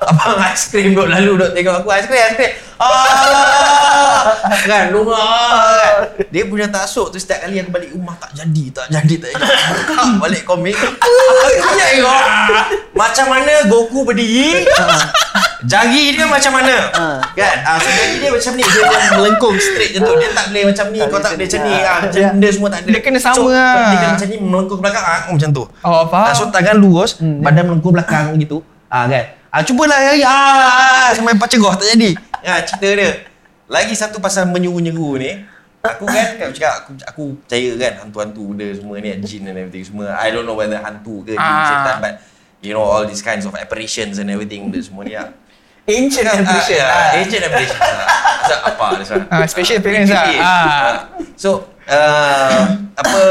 Abang aiskrim duk lalu duk tengok aku Aiskrim aiskrim ah, Kan Lunga kan. Dia punya taksub tu Setiap kali aku balik rumah Tak jadi Tak jadi Tak jadi. Balik komik Macam mana Goku berdiri Jari dia macam mana? Ah. Kan? Ah, So jari dia macam ni. Dia, dia melengkung straight je tu. Dia tak boleh macam ni Kau tak boleh macam ni. ah, Macam benda semua tak ada. Dia kena sama so, lah. Dia kena macam ni Melengkung belakang. Ah, Macam tu. Oh faham ah, So tangan lurus Badan melengkung belakang gitu. Ah, kan? Ah, Cubalah jari ah, Sampai empat cegah tak jadi. Ah, Cerita dia. Lagi satu pasal menyeru-nyeru ni. Aku kan kan aku cakap aku aku percaya kan hantu-hantu benda semua ni jin and everything semua. I don't know whether hantu ke jin Ah. setan but you know all these kinds of apparitions and everything benda semua ni lah. Ancient Ah, apparition. ah, ah. Ancient apparition. Macam apa ni sekarang? Ah, special appearance lah. Ah. So, uh, apa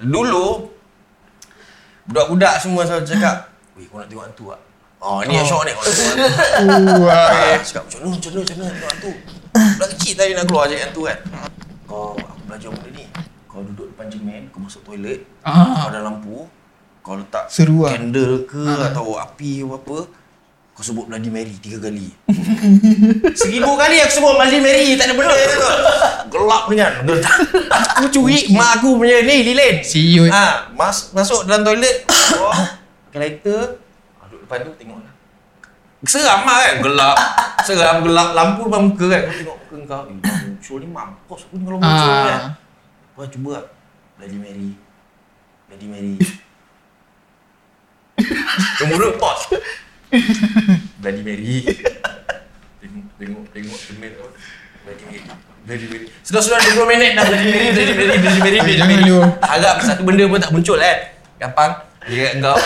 dulu budak-budak semua selalu cakap, "Weh, kau nak tengok hantu tak?" Oh, ni yang syok ni. Kau nak tengok hantu. Wah, cakap macam mana, macam mana, macam mana tengok hantu. Budak kecil tadi nak keluar cakap hantu kan. Kau, aku belajar benda ni. Kau duduk depan cermin, kau masuk toilet, Ah. kau ada lampu, kau letak Seru lah. candle ke atau api ke apa, kau sebut Bloody Mary tiga kali. Seribu kali aku sebut Bloody Mary, tak ada benda tu. Gelap ni kan. Aku curi mak aku punya ni lilin. Siut. Ha, mas, masuk dalam toilet, lighter, ah, duduk depan tu tengok lah. Seram lah kan, gelap. Seram, gelap, lampu depan muka kan. Kau tengok muka kau, eh, muncul ni mampus aku ni kalau muncul Ah. kan. Kau cuba lah. Bloody Mary. Bloody Mary. Dua, pause. Bloody Mary. Tengok, tengok, tengok cermin tu. Bloody Mary. Bloody Mary. Sudah-sudah 20 minit dah Bloody Mary, Bloody Mary, Bloody Mary, Bloody jangan Mary. lu. Harap satu benda pun tak muncul kan. Gampang. Dia kata kau.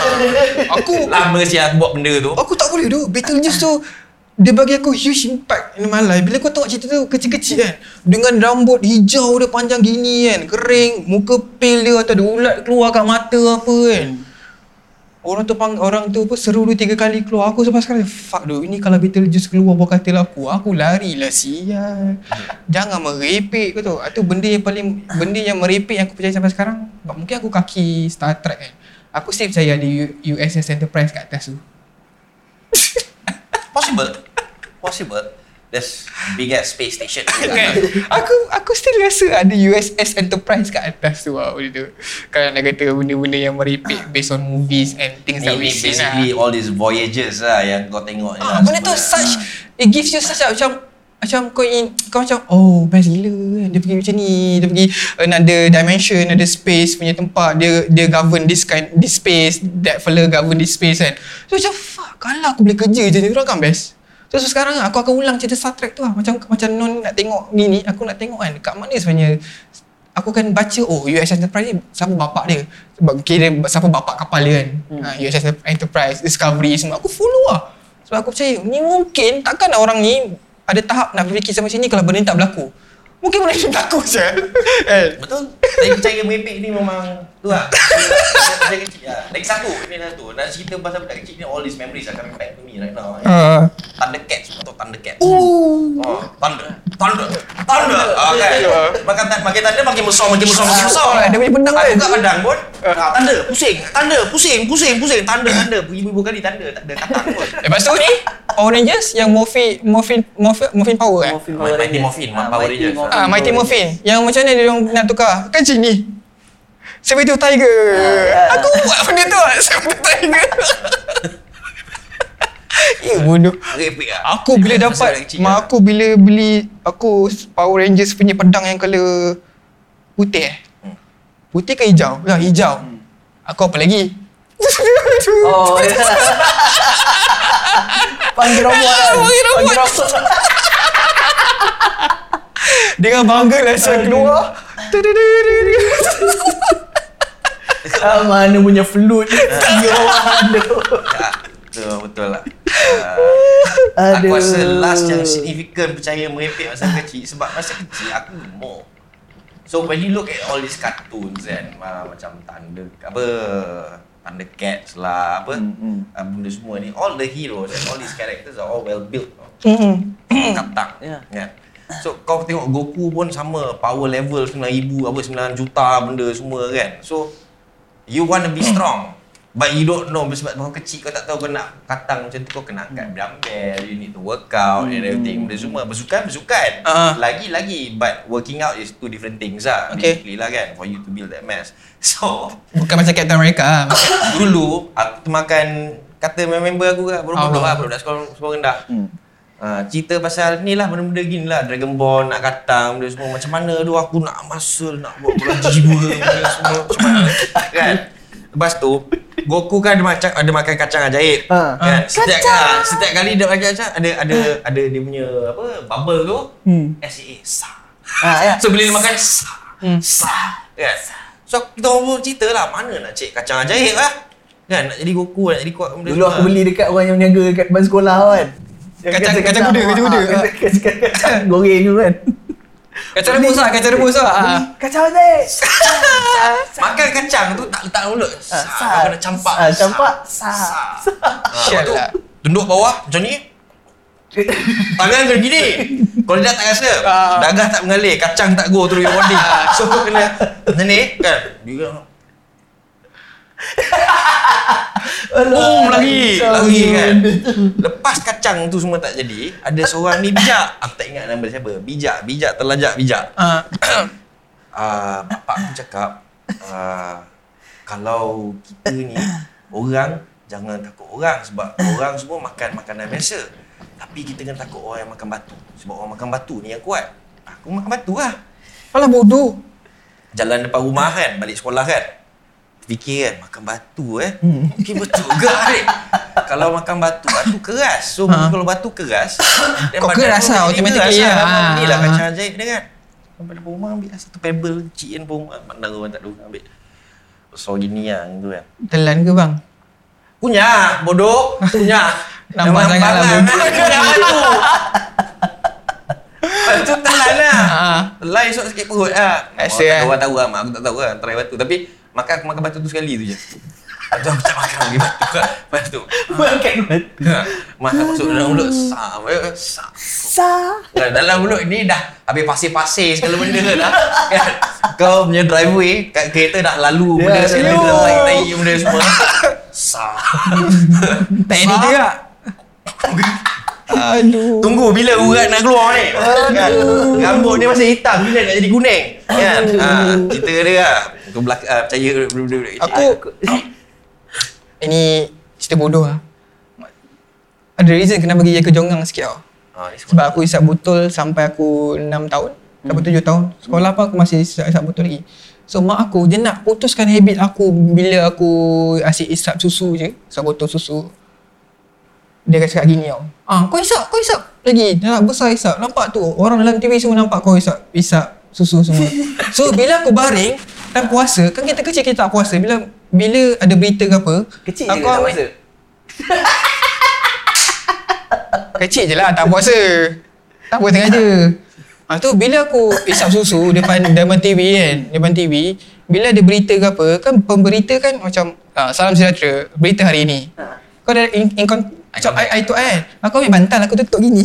Aku Lama siap aku buat benda tu. Aku tak boleh tu Beetlejuice tu Dia bagi aku huge impact in my life Bila kau tengok cerita tu kecil-kecil kan Dengan rambut hijau dia panjang gini kan Kering Muka pale dia Atau ada ulat keluar kat mata apa kan Orang tu pang, orang tu apa seru dua tiga kali keluar. Aku sampai sekarang Fuck tu Ini kalau Beetlejuice keluar bawah katil aku Aku lari lah sial. Jangan merepek kau tahu Itu benda yang paling Benda yang merepek yang aku percaya sampai sekarang. Mungkin aku kaki Star Trek kan Aku still percaya ada USS Enterprise kat atas tu. Possible. Possible. There's big ass space station. kan? Aku aku still rasa ada USS Enterprise kat atas tu lah benda tu. Kalau nak kata benda-benda yang merepek based on movies and things Ni, that we seen basically lah. all these voyages lah yang kau tengok ni Ah, lah benda tu such, it gives you such a macam macam kau in, kau macam oh best gila kan dia pergi macam ni dia pergi another dimension another space punya tempat dia dia govern this kind this space that fella govern this space kan so macam fuck kalau aku boleh kerja je ni orang kan best so, so sekarang aku akan ulang cerita Star Trek tu lah. Macam macam non nak tengok ni ni aku nak tengok kan. Kat mana sebenarnya? Aku akan baca oh USS Enterprise ni siapa bapak dia? Sebab kira siapa bapak kapal dia kan. Hmm. ha, USS Enterprise Discovery semua. Aku follow lah. Sebab aku percaya ni mungkin takkan orang ni ada tahap nak berfikir sampai sini kalau benda ni tak berlaku mungkin benda ni berlaku je kan Betul. Saya percaya merepek ni memang tu lah. Saya kecil lah. Lagi satu, ini satu. Nak cerita pasal budak kecil ni, all these memories are coming back to me right now. uh, Thundercats atau Thundercats. Oh, thunder, thunder, thunder. Ah, kan? Makan ta- makin thunder makin besar, makin besar, makin besar. Dia punya pedang Aku kan? kat padang pun. Ah, thunder, pusing, thunder, pusing, pusing, pusing, thunder, thunder. Ibu-ibu kali thunder, tak ada katang pun. lepas tu ni Power Rangers yang Morphin Morphin Morphin, Morphin Power kan Morphin Mighty Power Rangers. Morphin, Ah, Power Rangers. Ah, Mighty Power Morphin Yang macam mana dia nak tukar Kan macam ni Tiger Ah, Aku buat benda tu lah Saber Tiger Ya bodoh Merepek lah. Aku bila dapat Mak aku bila beli Aku Power Rangers punya pedang yang colour Putih eh Hmm. Putih ke hijau? Ya hijau Aku apa lagi? Oh. Panggil robot? Panggil robot. Dengan bangga lah saya keluar Ah, mana punya flute Yo, aduh. Ya, betul, betul lah. Uh, aku rasa last yang significant percaya merepek masa kecil sebab masa kecil aku gemuk. So when you look at all these cartoons kan, uh, macam Thunder, apa, Thundercats lah, apa, Hmm, hmm. uh, benda semua ni, all the heroes and all these characters are all well built. tau. Mm-mm. Katang. Ya. So kau tengok Goku pun sama power level 9000 apa 9 juta benda semua kan. So you want to be strong but you don't know sebab kau kecil kau tak tahu kau nak katang macam tu kau kena angkat dumbbell you need to work out and everything benda semua bersukan bersukan Ah. lagi lagi but working out is two different things lah Okay. basically lah kan for you to build that mass so Bukan macam Captain America lah dulu aku makan kata member aku kan Allah. lah budak sekolah sekolah rendah Hmm. Ha, cerita pasal ni lah benda-benda gini lah. Dragon Ball nak katang benda semua. Macam mana tu? Aku nak muscle nak buat bola jiwa benda semua. Macam mana? Kan? Lepas tu Goku kan ada macam ada makan kacang ajaib. Ha. kan? Setiap ha, setiap kali dia makan kacang ada ada ada dia punya apa bubble tu. Hmm. SAA sa Ah, ya. so bila dia makan sa sa kan? So kita orang pun cerita lah mana nak cek kacang ajaib lah. Kan? Nak jadi Goku nak jadi kuat benda Dulu aku beli dekat orang yang berniaga dekat depan sekolah kan. Kacang- kacang- kacang kuda, kacang kuda. Ah, kacang- goreng tu kan. Kacang rebus lah Kacang rebus lah Ah. Kacang ajaib. Makan kacang tu tak letak mulut. Sa, kau kena campak. Ah, campak. Sa. Sa. Sial lepas tu, lah. Tunduk bawah macam ni. Tangan kena gini. Kalau dia tak rasa, Ah. dagah tak mengalir, kacang tak go through your body. So kau kena macam ni kan. Dia boom lagi, lagi kan. Lepas kacang tu semua tak jadi, ada seorang ni bijak. Aku tak ingat nama dia siapa. Bijak, bijak terlajak bijak. Ah. uh, bapak aku cakap uh, kalau kita ni orang jangan takut orang sebab orang semua makan makanan biasa. Tapi kita kena takut orang yang makan batu. Sebab orang makan batu ni yang kuat. Aku makan batu lah. Alah bodoh Jalan depan rumah kan, balik sekolah kan. Fikir kan, makan batu eh. Mungkin betul ke Arik? Kalau makan batu, batu keras. So Ha. kalau batu keras, Kau badan keras lah, jadi automatically keras lah. lah. Inilah Ha. kacang ajaib dia kan. Sampai depan rumah ambil satu pebble kecil kan rumah. Pandang orang tak orang ambil. So gini lah gitu kan. Telan ke bang? Punya, bodoh. Punya. Nampak sangat lah, bodoh. Punya batu. Lepas tu telan lah. Ah. Telan esok sikit perut lah. Orang, lah. orang tahu lah, mak aku tak tahu lah. Try batu. Tapi makan aku makan batu tu sekali tu je. Aku tak makan lagi batu kan. Lepas tu. Makan batu. Ha, Makan masuk dalam mulut. Sah. Sah. Sa. Dalam, dalam mulut ni dah habis pasir-pasir segala benda dah. Kan? Kau punya driveway kat kereta dah lalu Ya, benda ya. segala benda tai-tai benda semua. Sah. Tak edit Sah. Aduh Tunggu bila urat nak keluar ni. Kan? Rambut dia masih hitam bila nak jadi kuning. Kan? Ha, cerita dia lah. Kau belak uh, percaya kecil. Aku Ini cerita bodoh lah Ada reason kenapa gigi aku jongang sikit tau Ah, ni Sebab aku isap botol sampai aku 6 tahun Sampai 7 tahun Sekolah pun aku masih isap, isap botol lagi So mak aku dia nak putuskan habit aku Bila aku asyik isap susu je Isap botol susu Dia akan cakap gini tau. Ah, kau isap, kau isap lagi. Dah nak besar isap. Nampak tu Orang dalam TV semua nampak kau isap Isap susu semua. So bila aku baring Dan puasa Kan kita kecil kita tak puasa. Bila bila ada berita ke apa Kecil je aku ke tak ambil- masa? Kecil je lah tak puasa. Tak puasa sengaja Ha, tu bila aku isap susu depan depan TV kan, depan TV, bila ada berita ke apa, kan pemberita kan macam ah, salam sejahtera, berita hari ni. Kau dah in, in macam I tu kan, aku ambil bantal aku tutup gini.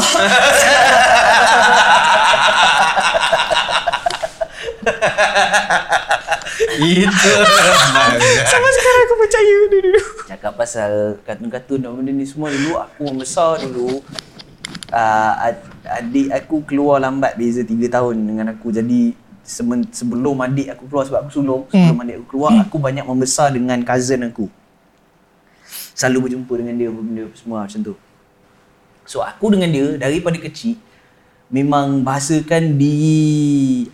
Itu. Sampai sekarang aku percaya dulu. Cakap pasal kartun-kartun dan benda ni semua dulu aku membesar dulu uh, adik aku keluar lambat beza 3 tahun dengan aku jadi sebelum adik aku keluar sebab aku sulung sebelum adik aku keluar aku banyak membesar dengan cousin aku selalu berjumpa dengan dia benda semua macam tu. So aku dengan dia daripada kecil memang bahasakan diri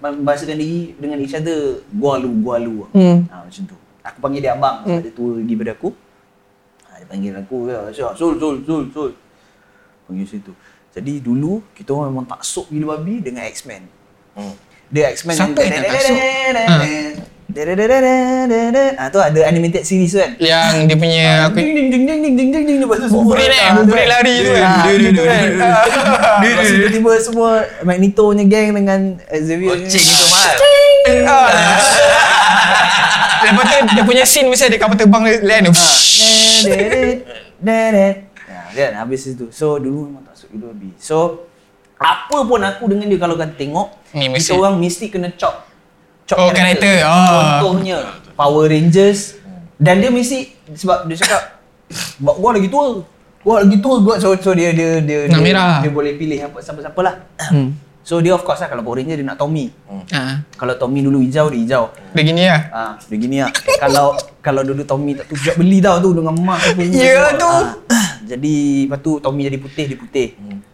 bahasakan diri dengan each other gua lu gua lu Hmm. ha, macam tu. Aku panggil dia abang sebab dia tua lagi pada aku. Ha, dia panggil aku ya Syah, sul sul sul sul panggil situ jadi dulu kita orang memang taksub gila babi dengan X-Men. Hmm. dia X-Men Siapa yang tak taksub? Ah tu ada animated series tu kan Yang dia punya aku ding ding ding ding ding ding ding ding lepas tu semua Wolverine eh, ah, kan. lari tu kan. Ah, Dia- dia- gitu dia- kan. dia- Ah. Tiba-tiba semua Magneto nya gang dengan Xavier Goceng itu mahal. Ah. Lepas tu dia punya scene mesti ada kapal terbang land tu. Ya, kan habis itu. So dulu memang tak suka dulu habis. So apa pun aku dengan dia kalau kan tengok kita orang mesti kena chop. Chop Oh, karakter. Ah. Contohnya Power Rangers dan dia mesti sebab dia cakap "Bak gua lagi tua. Gua lagi tua gua so, so dia dia dia dia, merah. dia boleh pilih apa siapa-siapa lah. Hmm. So dia of course lah kalau Power Ranger dia nak Tommy. Ah. Kalau Tommy dulu hijau dia hijau. Dia gini lah. Ah, dia gini lah. kalau kalau dulu Tommy tak tu sejak beli tau tu dengan mak tu. Ya, tu. Ah, jadi lepas tu Tommy jadi putih, dia putih.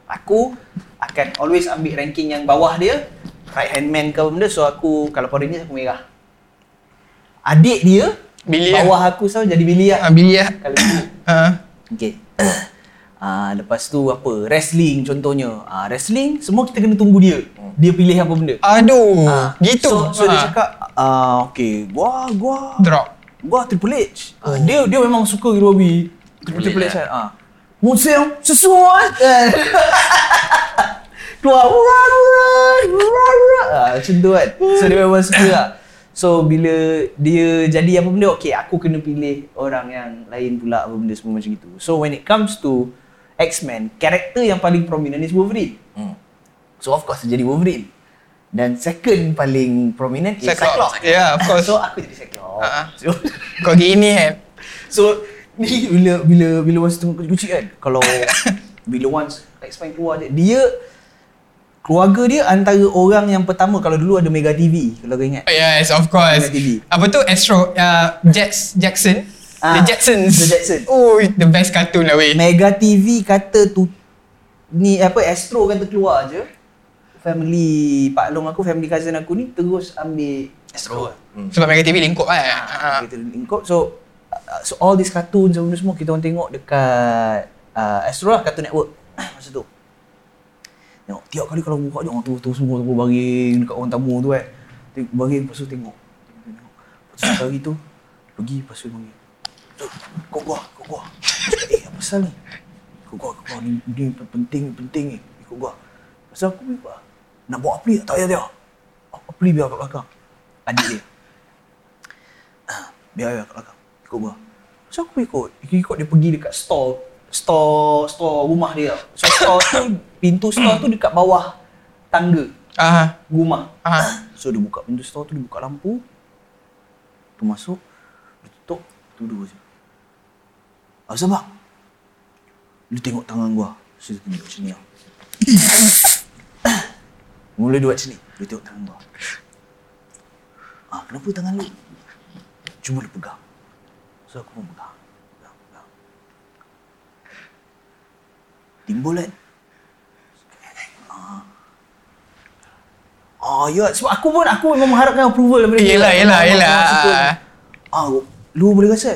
Aku akan always ambil ranking yang bawah dia. Right hand man ke benda. So aku kalau Power Rangers aku merah. Adik dia Billy lah. bawah aku selalu jadi Billy lah. Ah, Billy lah. Kalau. Okay. Ah, lepas tu apa? Wrestling contohnya. Ah, wrestling semua kita kena tunggu dia. Dia pilih apa benda. Aduh, Ah, gitu. So, so dia Ah. cakap, ah, okay, gua, gua, drop. gua Triple H. Ah, dia dia memang suka babi. Triple, Triple H kan. Ah. Museo sesuai. Keluar urat urat urat urat. Ah, macam tu kan. So dia memang suka lah. So bila dia jadi apa benda, okay aku kena pilih orang yang lain pula apa benda semua macam itu. So when it comes to X-Men, karakter yang paling prominent is Wolverine. Hmm. So of course jadi Wolverine. Dan second paling prominent is Cyclops. Cyclops. Yeah, of course. So aku jadi Cyclops. Ah. So, Kau gini kan. so ni bila bila bila masa tengok kecil-kecil kan. Kalau bila once X-Men keluar je, dia keluarga dia antara orang yang pertama kalau dulu ada Mega TV kalau kau ingat. Oh, yes, of course. Mega TV. Apa tu Astro uh, Jets Jackson. Ah, the Jetsons. The Jetsons. Oh, the best cartoon lah weh. Mega TV kata tu ni apa Astro kata keluar je. Family Pak Long aku, family cousin aku ni terus ambil Astro. Hmm. Sebab Mega TV lingkup kan. Ah. kita lingkup so uh, so all these cartoons semua semua kita orang tengok dekat uh, Astro lah Cartoon Network masa tu tengok tiap kali kalau buka je orang tu tu semua tu baring dekat orang tamu tu kan Tengok, baring lepas tu tengok. Tengok, lepas tu hari tu pergi lepas tu panggil "Jom, kau gua kau gua Cakap, eh apa pasal ni? Kau gua kau gua ni, ni penting penting ni. Ikut gua pasal aku pergi apa nak bawa apli tak tak payah. Dia apli biar kat belakang? Adik dia. Biar biar kat belakang. Ikut gua. So aku ikut. Ikut dia pergi dekat store store store rumah dia. So store tu pintu store tu dekat bawah tangga Ah. rumah. Ah. So dia buka pintu store tu dia buka lampu. Tu masuk. Dia tutup. Tu dua je. Apa bang? Dia tengok tangan gua. So dia tunjuk macam ni lah. Mula dia buat macam ni. Dia tengok tangan gua. Ah, kenapa tangan lu? Cuma dia pegang. So aku pun pegang. timbulan. Oh, ah, ya, sebab aku pun aku memang mengharapkan approval daripada dia. Yelah, yelah, yelah. Ah, lu boleh rasa.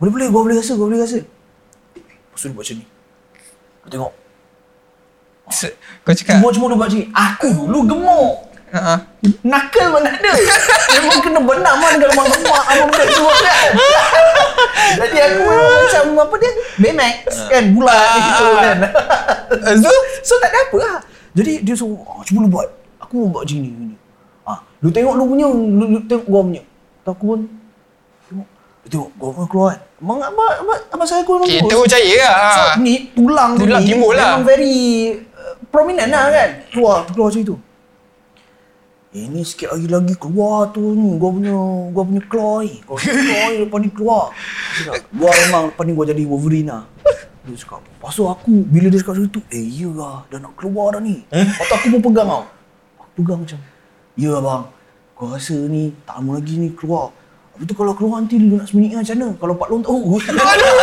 Boleh boleh, gua boleh rasa, gua boleh rasa. Pasal buat macam ni. Kau tengok. Kau cakap. Cuma cuma dia buat macam ni. Aku lu gemuk. Ha. Nakal mana ada. Memang kena benar mana kalau mak mak abang budak suruh kan. Jadi aku memang macam apa dia? Baymax kan bulat gitu kan. Tu? So tak ada apa lah. Jadi dia suruh, ah, cuba lu buat. Aku mau buat macam ni. ni. Ah, lu tengok lu punya, lu, lu tengok gua punya. Tak aku pun tengok. Lu tengok gua punya keluar kan. Abang, abang, abang saya aku memang Kita percaya lah. So ni tulang tu Tulang ni timbul lah. memang very uh, prominent lah kan. Keluar, keluar macam itu. Eh ni sikit hari lagi keluar tu ni gua punya gua punya claw ni. Claw ni lepas ni keluar. Dia cakap, Gua memang lepas ni gua jadi Wolverine lah. Dia cakap, tu aku bila dia cakap macam tu, eh iya lah dah nak keluar dah ni. Lepas tu aku pun pegang tau. Aku pegang macam, ya bang, gua rasa ni tak lama lagi ni keluar. Habis tu kalau keluar nanti lu nak sembunyi macam mana? Kalau Pak Long tahu. Aduh,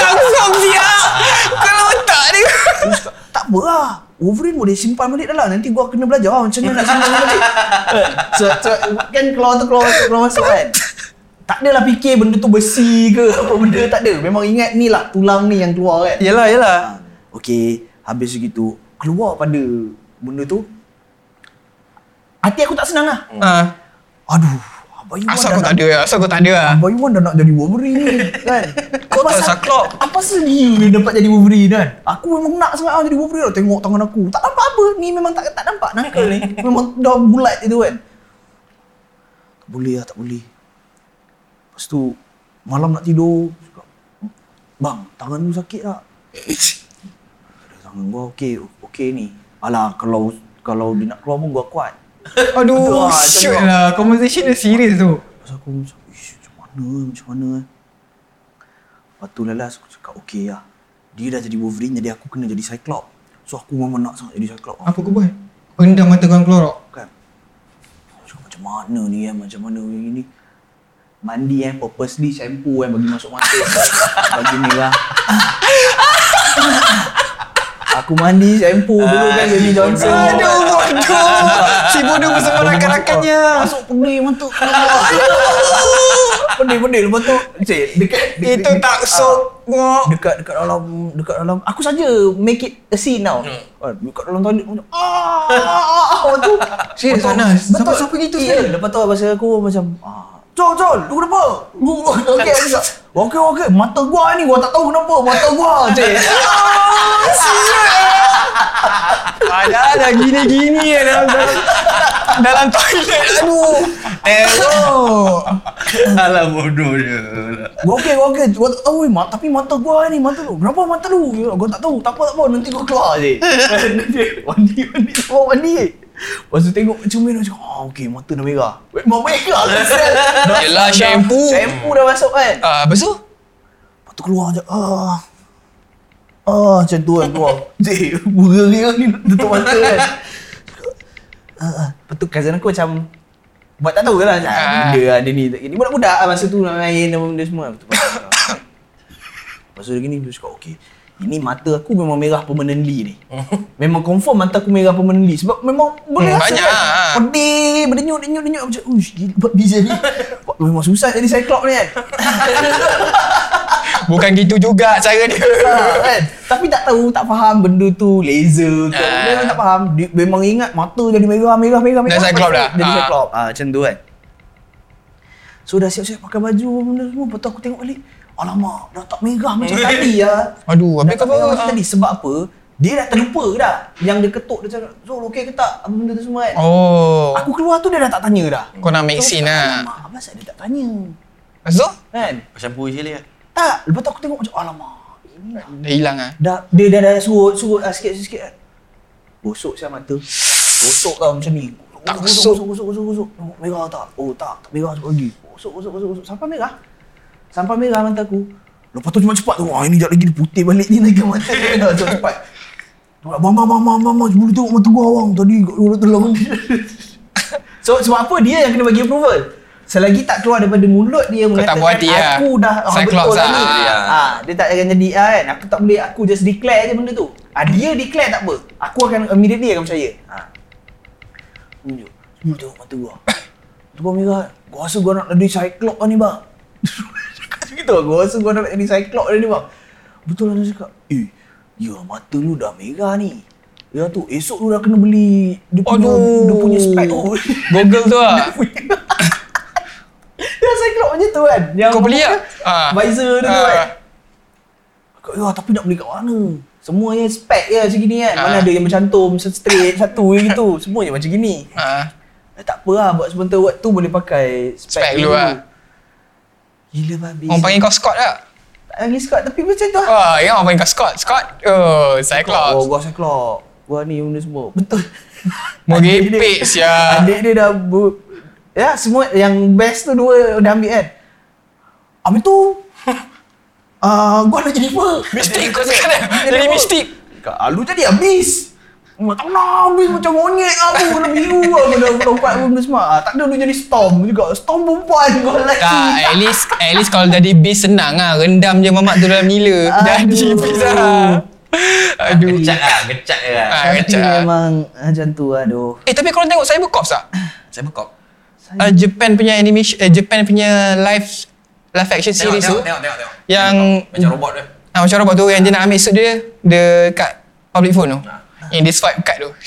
tak usah siap. Kalau tak dia. Dia cakap, tak apa lah. Wolverine boleh simpan balik dalam. Nanti gua kena belajar lah macam mana nak simpan balik. so, so, kan keluar tu keluar masuk, keluar masuk kan. Tak adalah fikir benda tu besi ke apa benda. Tak ada. Memang ingat ni lah tulang ni yang keluar kan. Yelah, yelah. Okey, habis begitu. Keluar pada benda tu. Hati aku tak senang lah. Ha. Aduh, Abang Iwan Asal kau tak ada? Asal kau tak ada lah? Abang Iwan dah nak jadi Wolverine ni kan. Kau Apa tak saklok. Apa sedia dia dapat jadi Wolverine kan? Aku memang nak sangat ah jadi Wolverine. Tengok tangan aku. Tak nampak apa. Ni memang tak tak nampak nakal ni. Memang dah bulat itu kan. Tak boleh lah, tak boleh. Lepas tu, malam nak tidur. cakap, Bang, tangan lu sakit tak? Ada tangan gua okey, okey ni. Alah, kalau kalau dia nak keluar pun gua kuat. Aduh, Aduh, ah, shoot lah. Conversation dia serius tu. Lepas aku macam, ish, macam mana, macam mana eh. Lepas tu lalas aku cakap, okey lah. Dia dah jadi Wolverine, jadi aku kena jadi Cyclops. So aku memang nak sangat jadi Cyclops. Apa kau buat? Pendam mata kau keluar tak? Kan? Aku cakap, macam mana ni kan, macam mana ni ni. Mandi kan, purposely shampoo kan bagi masuk mata. bagi merah. aku mandi shampoo dulu kan, Baby Johnson. Aduh, bodoh. Si bodoh bersama rakan-rakannya. Masuk pedih mata. Pedih-pedih lepas tu. Cik, dekat, dekat Itu tak sok. ngok. dekat dekat dalam dekat dalam aku saja make it a scene now. Hmm. Dekat dalam toilet macam ah ah tu. Serius, Lepas tu- Anas? betul. Sampai- sampai gitu sekali? lepas tu bahasa aku macam ah Jol, Jol, lu kenapa? Lu, okey, okey, okey, mata gua ni, gua tak tahu kenapa, mata gua, cik. Ada ada gini-gini ya dalam dalam, dalam toilet. Aduh. Teruk. Alah bodoh dia. Gua okey, gua okey, gua tak tahu, mat, tapi mata gua ni, mata lu. Kenapa mata lu? Ya, Gua tak tahu, tak apa, tak apa, nanti gua keluar je. mandi, mandi, semua mandi. Lepas tu tengok cermin macam, ah okey, mata dah merah. Memang merah lah. Dah- Yelah, dah- shampoo. Shampoo dah masuk kan. Ah, lepas tu? Lepas tu keluar je, ah. Ah, macam tu kan keluar. Cik, berang ni tutup mata kan. Ah, ah. Lepas tu cousin aku macam Buat tak tahu lah macam, Ah. Benda ada ni tak gini Budak-budak lah masa tu nak main apa benda semua Lepas tu Lepas tu dia gini Dia cakap okay Ini mata aku memang merah permanently ni Memang confirm mata aku merah permanently Sebab memang boleh Hmm, rasa banyak kan lah. Pedih Berdenyut denyut denyut Macam uish gila buat bisa ni Memang susah jadi Cyclops ni kan Bukan gitu juga cara dia. Ah, kan? Tapi tak tahu, tak faham benda tu laser ke. Ah. Memang tak faham. Dia, memang ingat mata jadi merah, merah, merah, merah. Dah Cyclops dah? Jadi Ah. Cyclops. Ah, macam tu kan. So dah siap-siap pakai baju benda semua. Lepas tu aku tengok balik. Alamak, dah tak merah macam tadi lah. Aduh, Dah habis tak kau merah apa? macam tadi. Sebab apa? Dia dah terlupa dah. Yang dia ketuk, dia cakap, Zul okey ke tak? Apa benda tu semua kan. Oh. Aku keluar tu dia dah tak tanya dah. Kau nak make So, scene lah. Alamak, apa pasal dia tak tanya? Tu? Kan? Shampoo sekali lah. Tak, lepas tu aku tengok macam, alamak. Dah hilang ah. dah dia dah dah surut surut lah sikit sikit kan. Gosok siapa mata. Gosok tau macam ni. Tak gosok gosok. gosok gosok gosok gosok. Tengok merah tak? Oh tak, tak merah sekali lagi. Gosok gosok gosok gosok sampai merah. Sampai merah mata aku. Lepas tu cuma cepat tu. Wah ini jap lagi dia putih balik ni lagi mata dia dah cepat cepat. Bang bang bang bang bang bang boleh tengok mata gua bang tadi kat luar dalam. so sebab apa dia yang kena bagi approval? Selagi tak keluar daripada mulut dia tak buat hati lah. aku dah ah, Cyclops betul lah. ni. Dia. Ah, dia tak akan jadi kan. Aku tak boleh aku just declare je benda tu. Ah, dia declare tak apa. Aku akan immediately akan percaya. Ha. Tunjuk. Dia tengok mata gua. Tu gua merah. Gua rasa gua nak jadi Cyclops lah ni bang. Cakap gitu lah. Gua rasa gua nak jadi Cyclops lah ni bang. Betul lah dia cakap. Eh, ya mata lu dah merah ni. Ya tu, esok lu dah kena beli dia punya, Aduh. dia punya spek tu. Google tu lah. Dia Cyclops macam tu kan. Yang Kau beli tak? Ah. Visor tu Ah. kan. Kau ya tapi nak beli kat mana? Semuanya spek je macam gini kan. Mana Ah. ada yang bercantum straight satu je gitu. Semuanya macam gini. Ha. Eh, tak apa lah buat sebentar waktu boleh pakai spek, Spek dulu lah. Gila babi. Orang panggil kau Scott tak? Tak panggil Scott tapi macam tu lah. Oh, yang orang panggil kau Scott. Scott. Oh, Oh, Cyclops. gua Cyclops. Gua ni benda semua. Betul. Merepek sia. Adik dia dah bu Ya semua yang best tu dua dah ambil kan. Habis tu Ah, gua nak jadi apa? Mistik kau sekarang. Jadi mistik. Kak Alu tadi habis. Tak nak habis macam monyet aku Kena biru lah Kena lompat benda semua ah, Tak ada lu jadi Storm juga Storm perempuan kau lelaki Tak, at least at least kalau jadi bis senang lah. Rendam je mamak tu dalam nila. Jadi bis lah. Aduh. Gecak lah, gecak je lah. Ah, kacau. memang macam tu aduh Eh tapi korang tengok Cybercops tak? Saya bekok. Uh, Japan punya animation, eh, Japan punya live live action Tengok, series tu. tengok, tengok, tengok, tengok. Yang- Macam robot tu. Ah, macam robot tu yang dia nak ambil suit dia dekat public phone tu. Yang dia swipe card tu.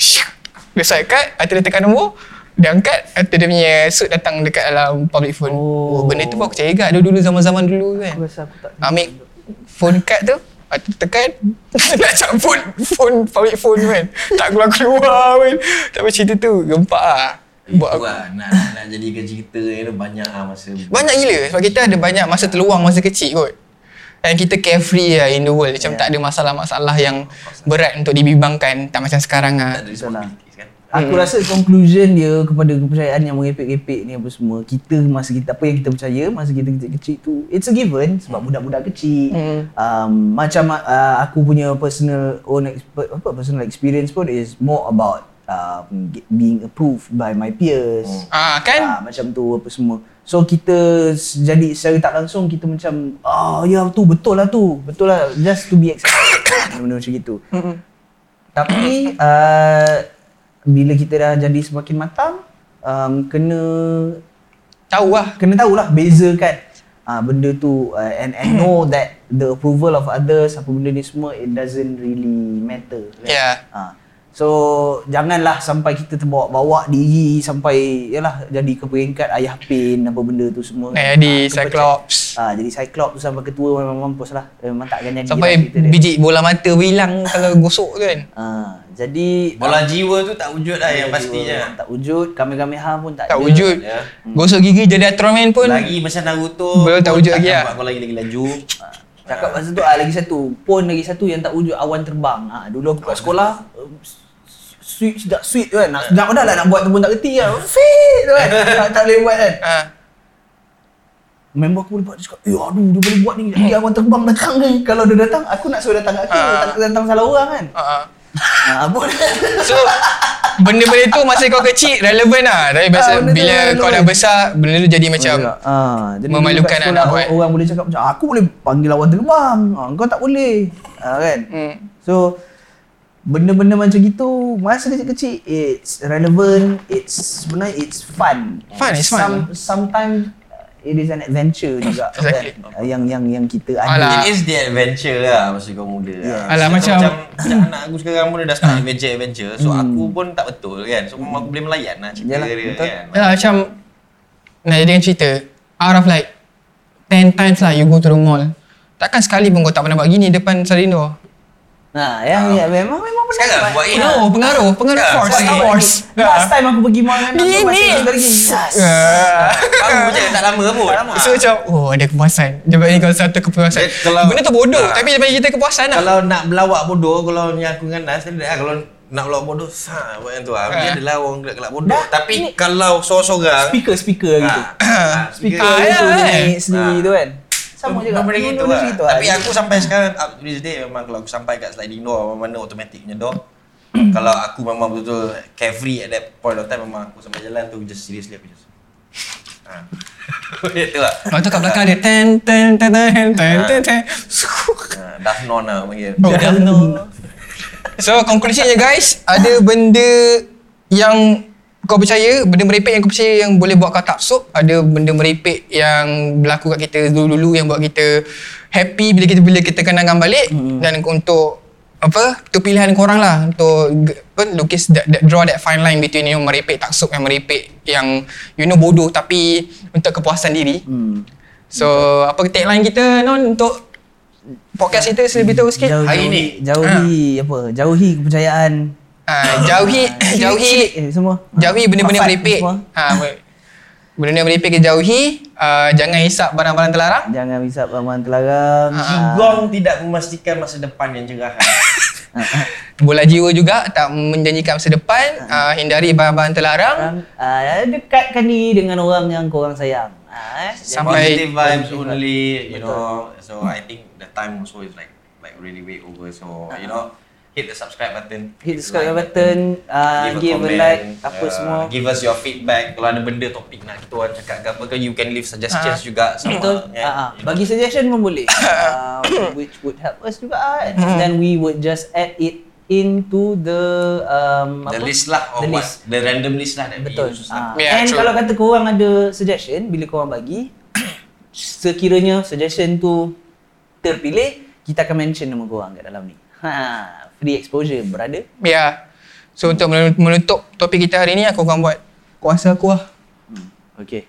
Dia swipe card, atau dia tekan nombor, dia angkat, atau dia punya suit datang dekat dalam public phone. Oh, Oh. benda tu pun aku cari kat dulu zaman-zaman dulu kan. Aku rasa aku tak Ambil phone card tu, lepas tu tekan, nak cap phone, phone, public phone tu kan. Tak keluar-keluar kan. Tapi cerita tu, gempak lah. Buat Itu aku. lah, nak, nak jadikan cerita ni tu banyak lah masa. Banyak gila sebab kita ada banyak masa terluang masa kecil kot. Dan kita carefree lah in the world. Macam Yeah. tak ada masalah-masalah yang berat untuk dibimbangkan. Tak macam sekarang lah. Tak ada responsibilities kan. Aku rasa conclusion dia kepada kepercayaan yang merepek-repek ni apa semua Kita masa kita apa yang kita percaya masa kita kecil-kecil tu It's a given sebab budak-budak kecil Hmm. um, Macam uh, aku punya personal own exp- apa personal experience pun is more about um, being approved by my peers Ah kan? Ah, macam tu apa semua. So kita jadi secara tak langsung kita macam ah ya tu betul lah tu. Betul lah just to be accepted. Benda macam gitu. Tapi uh, bila kita dah jadi semakin matang um, kena Tahu lah. kena tahulah bezakan uh, benda tu uh, and and know that the approval of others apa benda ni semua it doesn't really matter. Kan? Yeah. Ha. So janganlah sampai kita terbawa-bawa diri sampai yalah jadi ke peringkat ayah pin apa benda tu semua. Eh, jadi Ah, Cyclops. Ah jadi Cyclops tu sampai ketua memang mampus lah. Eh, Memang tak akan jadi Sampai lah cerita dia. biji bola mata hilang kalau gosok kan. Ah jadi Bola jiwa tu tak wujud lah yang pastinya. tak wujud, Kamehameha pun tak, Tak ada. wujud. Ya. Gosok gigi jadi Ultraman pun. Lagi macam Naruto. Belum tak wujud lagi lah. nampak Kau lagi-lagi laju. Cakap pasal tu ah, lagi satu, pun lagi satu yang tak wujud awan terbang. Ha, dulu aku kat sekolah sweet sedap sweet kan. Nak nak dah lah nak buat tu pun tak kerti kan. Fit tu kan. tak, tak boleh buat kan. Ah. Member aku boleh buat dia cakap, "Eh aduh dia boleh buat ni. Dia awan terbang datang ni. Kalau dia datang, aku nak suruh datang aku. Ah. Tak datang salah orang kan." Ah. Ha, apa So benda-benda tu masa kau kecil relevan lah. Tapi biasa tu bila relevan. kau dah besar benda tu jadi macam ah, jadi memalukan dulu kat lah sekolah, nak buat. orang, boleh cakap macam aku boleh panggil awan terbang. Ha, kau tak boleh. Ha, kan? hmm. So benda-benda macam gitu masa kecil-kecil it's relevant, it's sebenarnya it's fun. Fun, it's fun. Some, sometimes it is an adventure juga Exactly. kan? Yang yang yang kita Alah. ada. It is the adventure lah masa kau muda. Yeah. lah. Alah, So, macam- macam, macam anak aku sekarang pun dah start adventure-adventure. So aku pun tak betul kan. So memang aku boleh melayan lah cerita Yalah, dia betul. kan. Yalah macam nak jadikan cerita out of like 10 times lah you go to the mall takkan sekali pun kau tak pernah buat gini depan Salindo Ha, yang ya, memang memang benar. Sekarang buat ini. pengaruh pengaruh pengaruh Sekarang, force force Last time aku pergi mall Gini. aku masih lagi. Ah. Baru je tak lama pun. So macam Oh ada kepuasan Dia bagi kau satu kepuasan Dia kalau- Benda tu bodoh Ah. Tapi dia bagi kita kepuasan lah Kalau nak berlawak bodoh, kalau yang aku dengan Nas, dia dah kalau nak berlawak bodoh, sah buat yang tu lah. Dia Ah. adalah orang gelak-gelak bodoh. Dah, Tapi ini- kalau seorang-seorang, Speaker speaker gitu. ah, Speaker Ah, ya, sendiri Ah. tu kan. Sama juga. Benda gitu Dulu-dulu lah. gitu Tapi lah. aku sampai sekarang up to this day memang kalau aku sampai kat sliding door mana automatic punya door kalau aku memang betul carefree at that point of time memang aku sampai jalan tu just seriously aku just ha. Itu lah Lepas tu kat belakang dia Ten ten ten ten ten ten ten ha, Dafnon lah panggil Oh dah So conclusionnya guys Ada benda Yang kau percaya benda merepek yang kau percaya yang boleh buat kau taksub ada benda merepek yang berlaku kat kita dulu-dulu yang buat kita happy bila kita bila kita kenangan balik hmm. dan untuk apa tu pilihan korang lah untuk apa lukis that, that, draw that fine line between you know, merepek taksub yang merepek yang you know bodoh tapi untuk kepuasan diri Hmm. so apa tagline kita non untuk podcast kita lebih tahu sikit Jauh, Hari jauhi, ni. jauhi apa? Jauhi kepercayaan. Uh, jauhi jauhi eh, semua. Jauhi benda-benda merepek. Ha, ber- benda yang merepek kita jauhi. Uh, jangan hisap barang-barang terlarang. Jangan hisap ramuan terlarang. Ha. Ah. Gong tidak memastikan masa depan yang cerah. Bola jiwa juga tak menjanjikan masa depan. Uh, hindari barang-barang terlarang. Orang, ah, dekatkan diri dengan orang yang korang sayang. Ah, eh. Sampai- Positive vibes only, you know. So I think the time also is like like really way over. So you know, hit the subscribe button. Hit the subscribe button, uh, give, a, comment, like, apa uh, semua. Give us your feedback. Kalau ada benda topik nak kita orang cakap ke apa ke, you can leave suggestions Ah. juga sama. Betul. kan? Ah, ah. You know. Bagi suggestion pun boleh. uh, which would help us juga. And then we would just add it into the um, the apa? list lah or The what list. the random list lah that Betul. we use lah. Yeah, And true. kalau kata korang ada suggestion bila korang bagi sekiranya suggestion tu terpilih, kita akan mention nama korang kat dalam ni. Ha, free exposure, brother. Ya. Yeah. So untuk menutup topik kita hari ni aku akan buat kuasa aku lah. Hmm. Okay.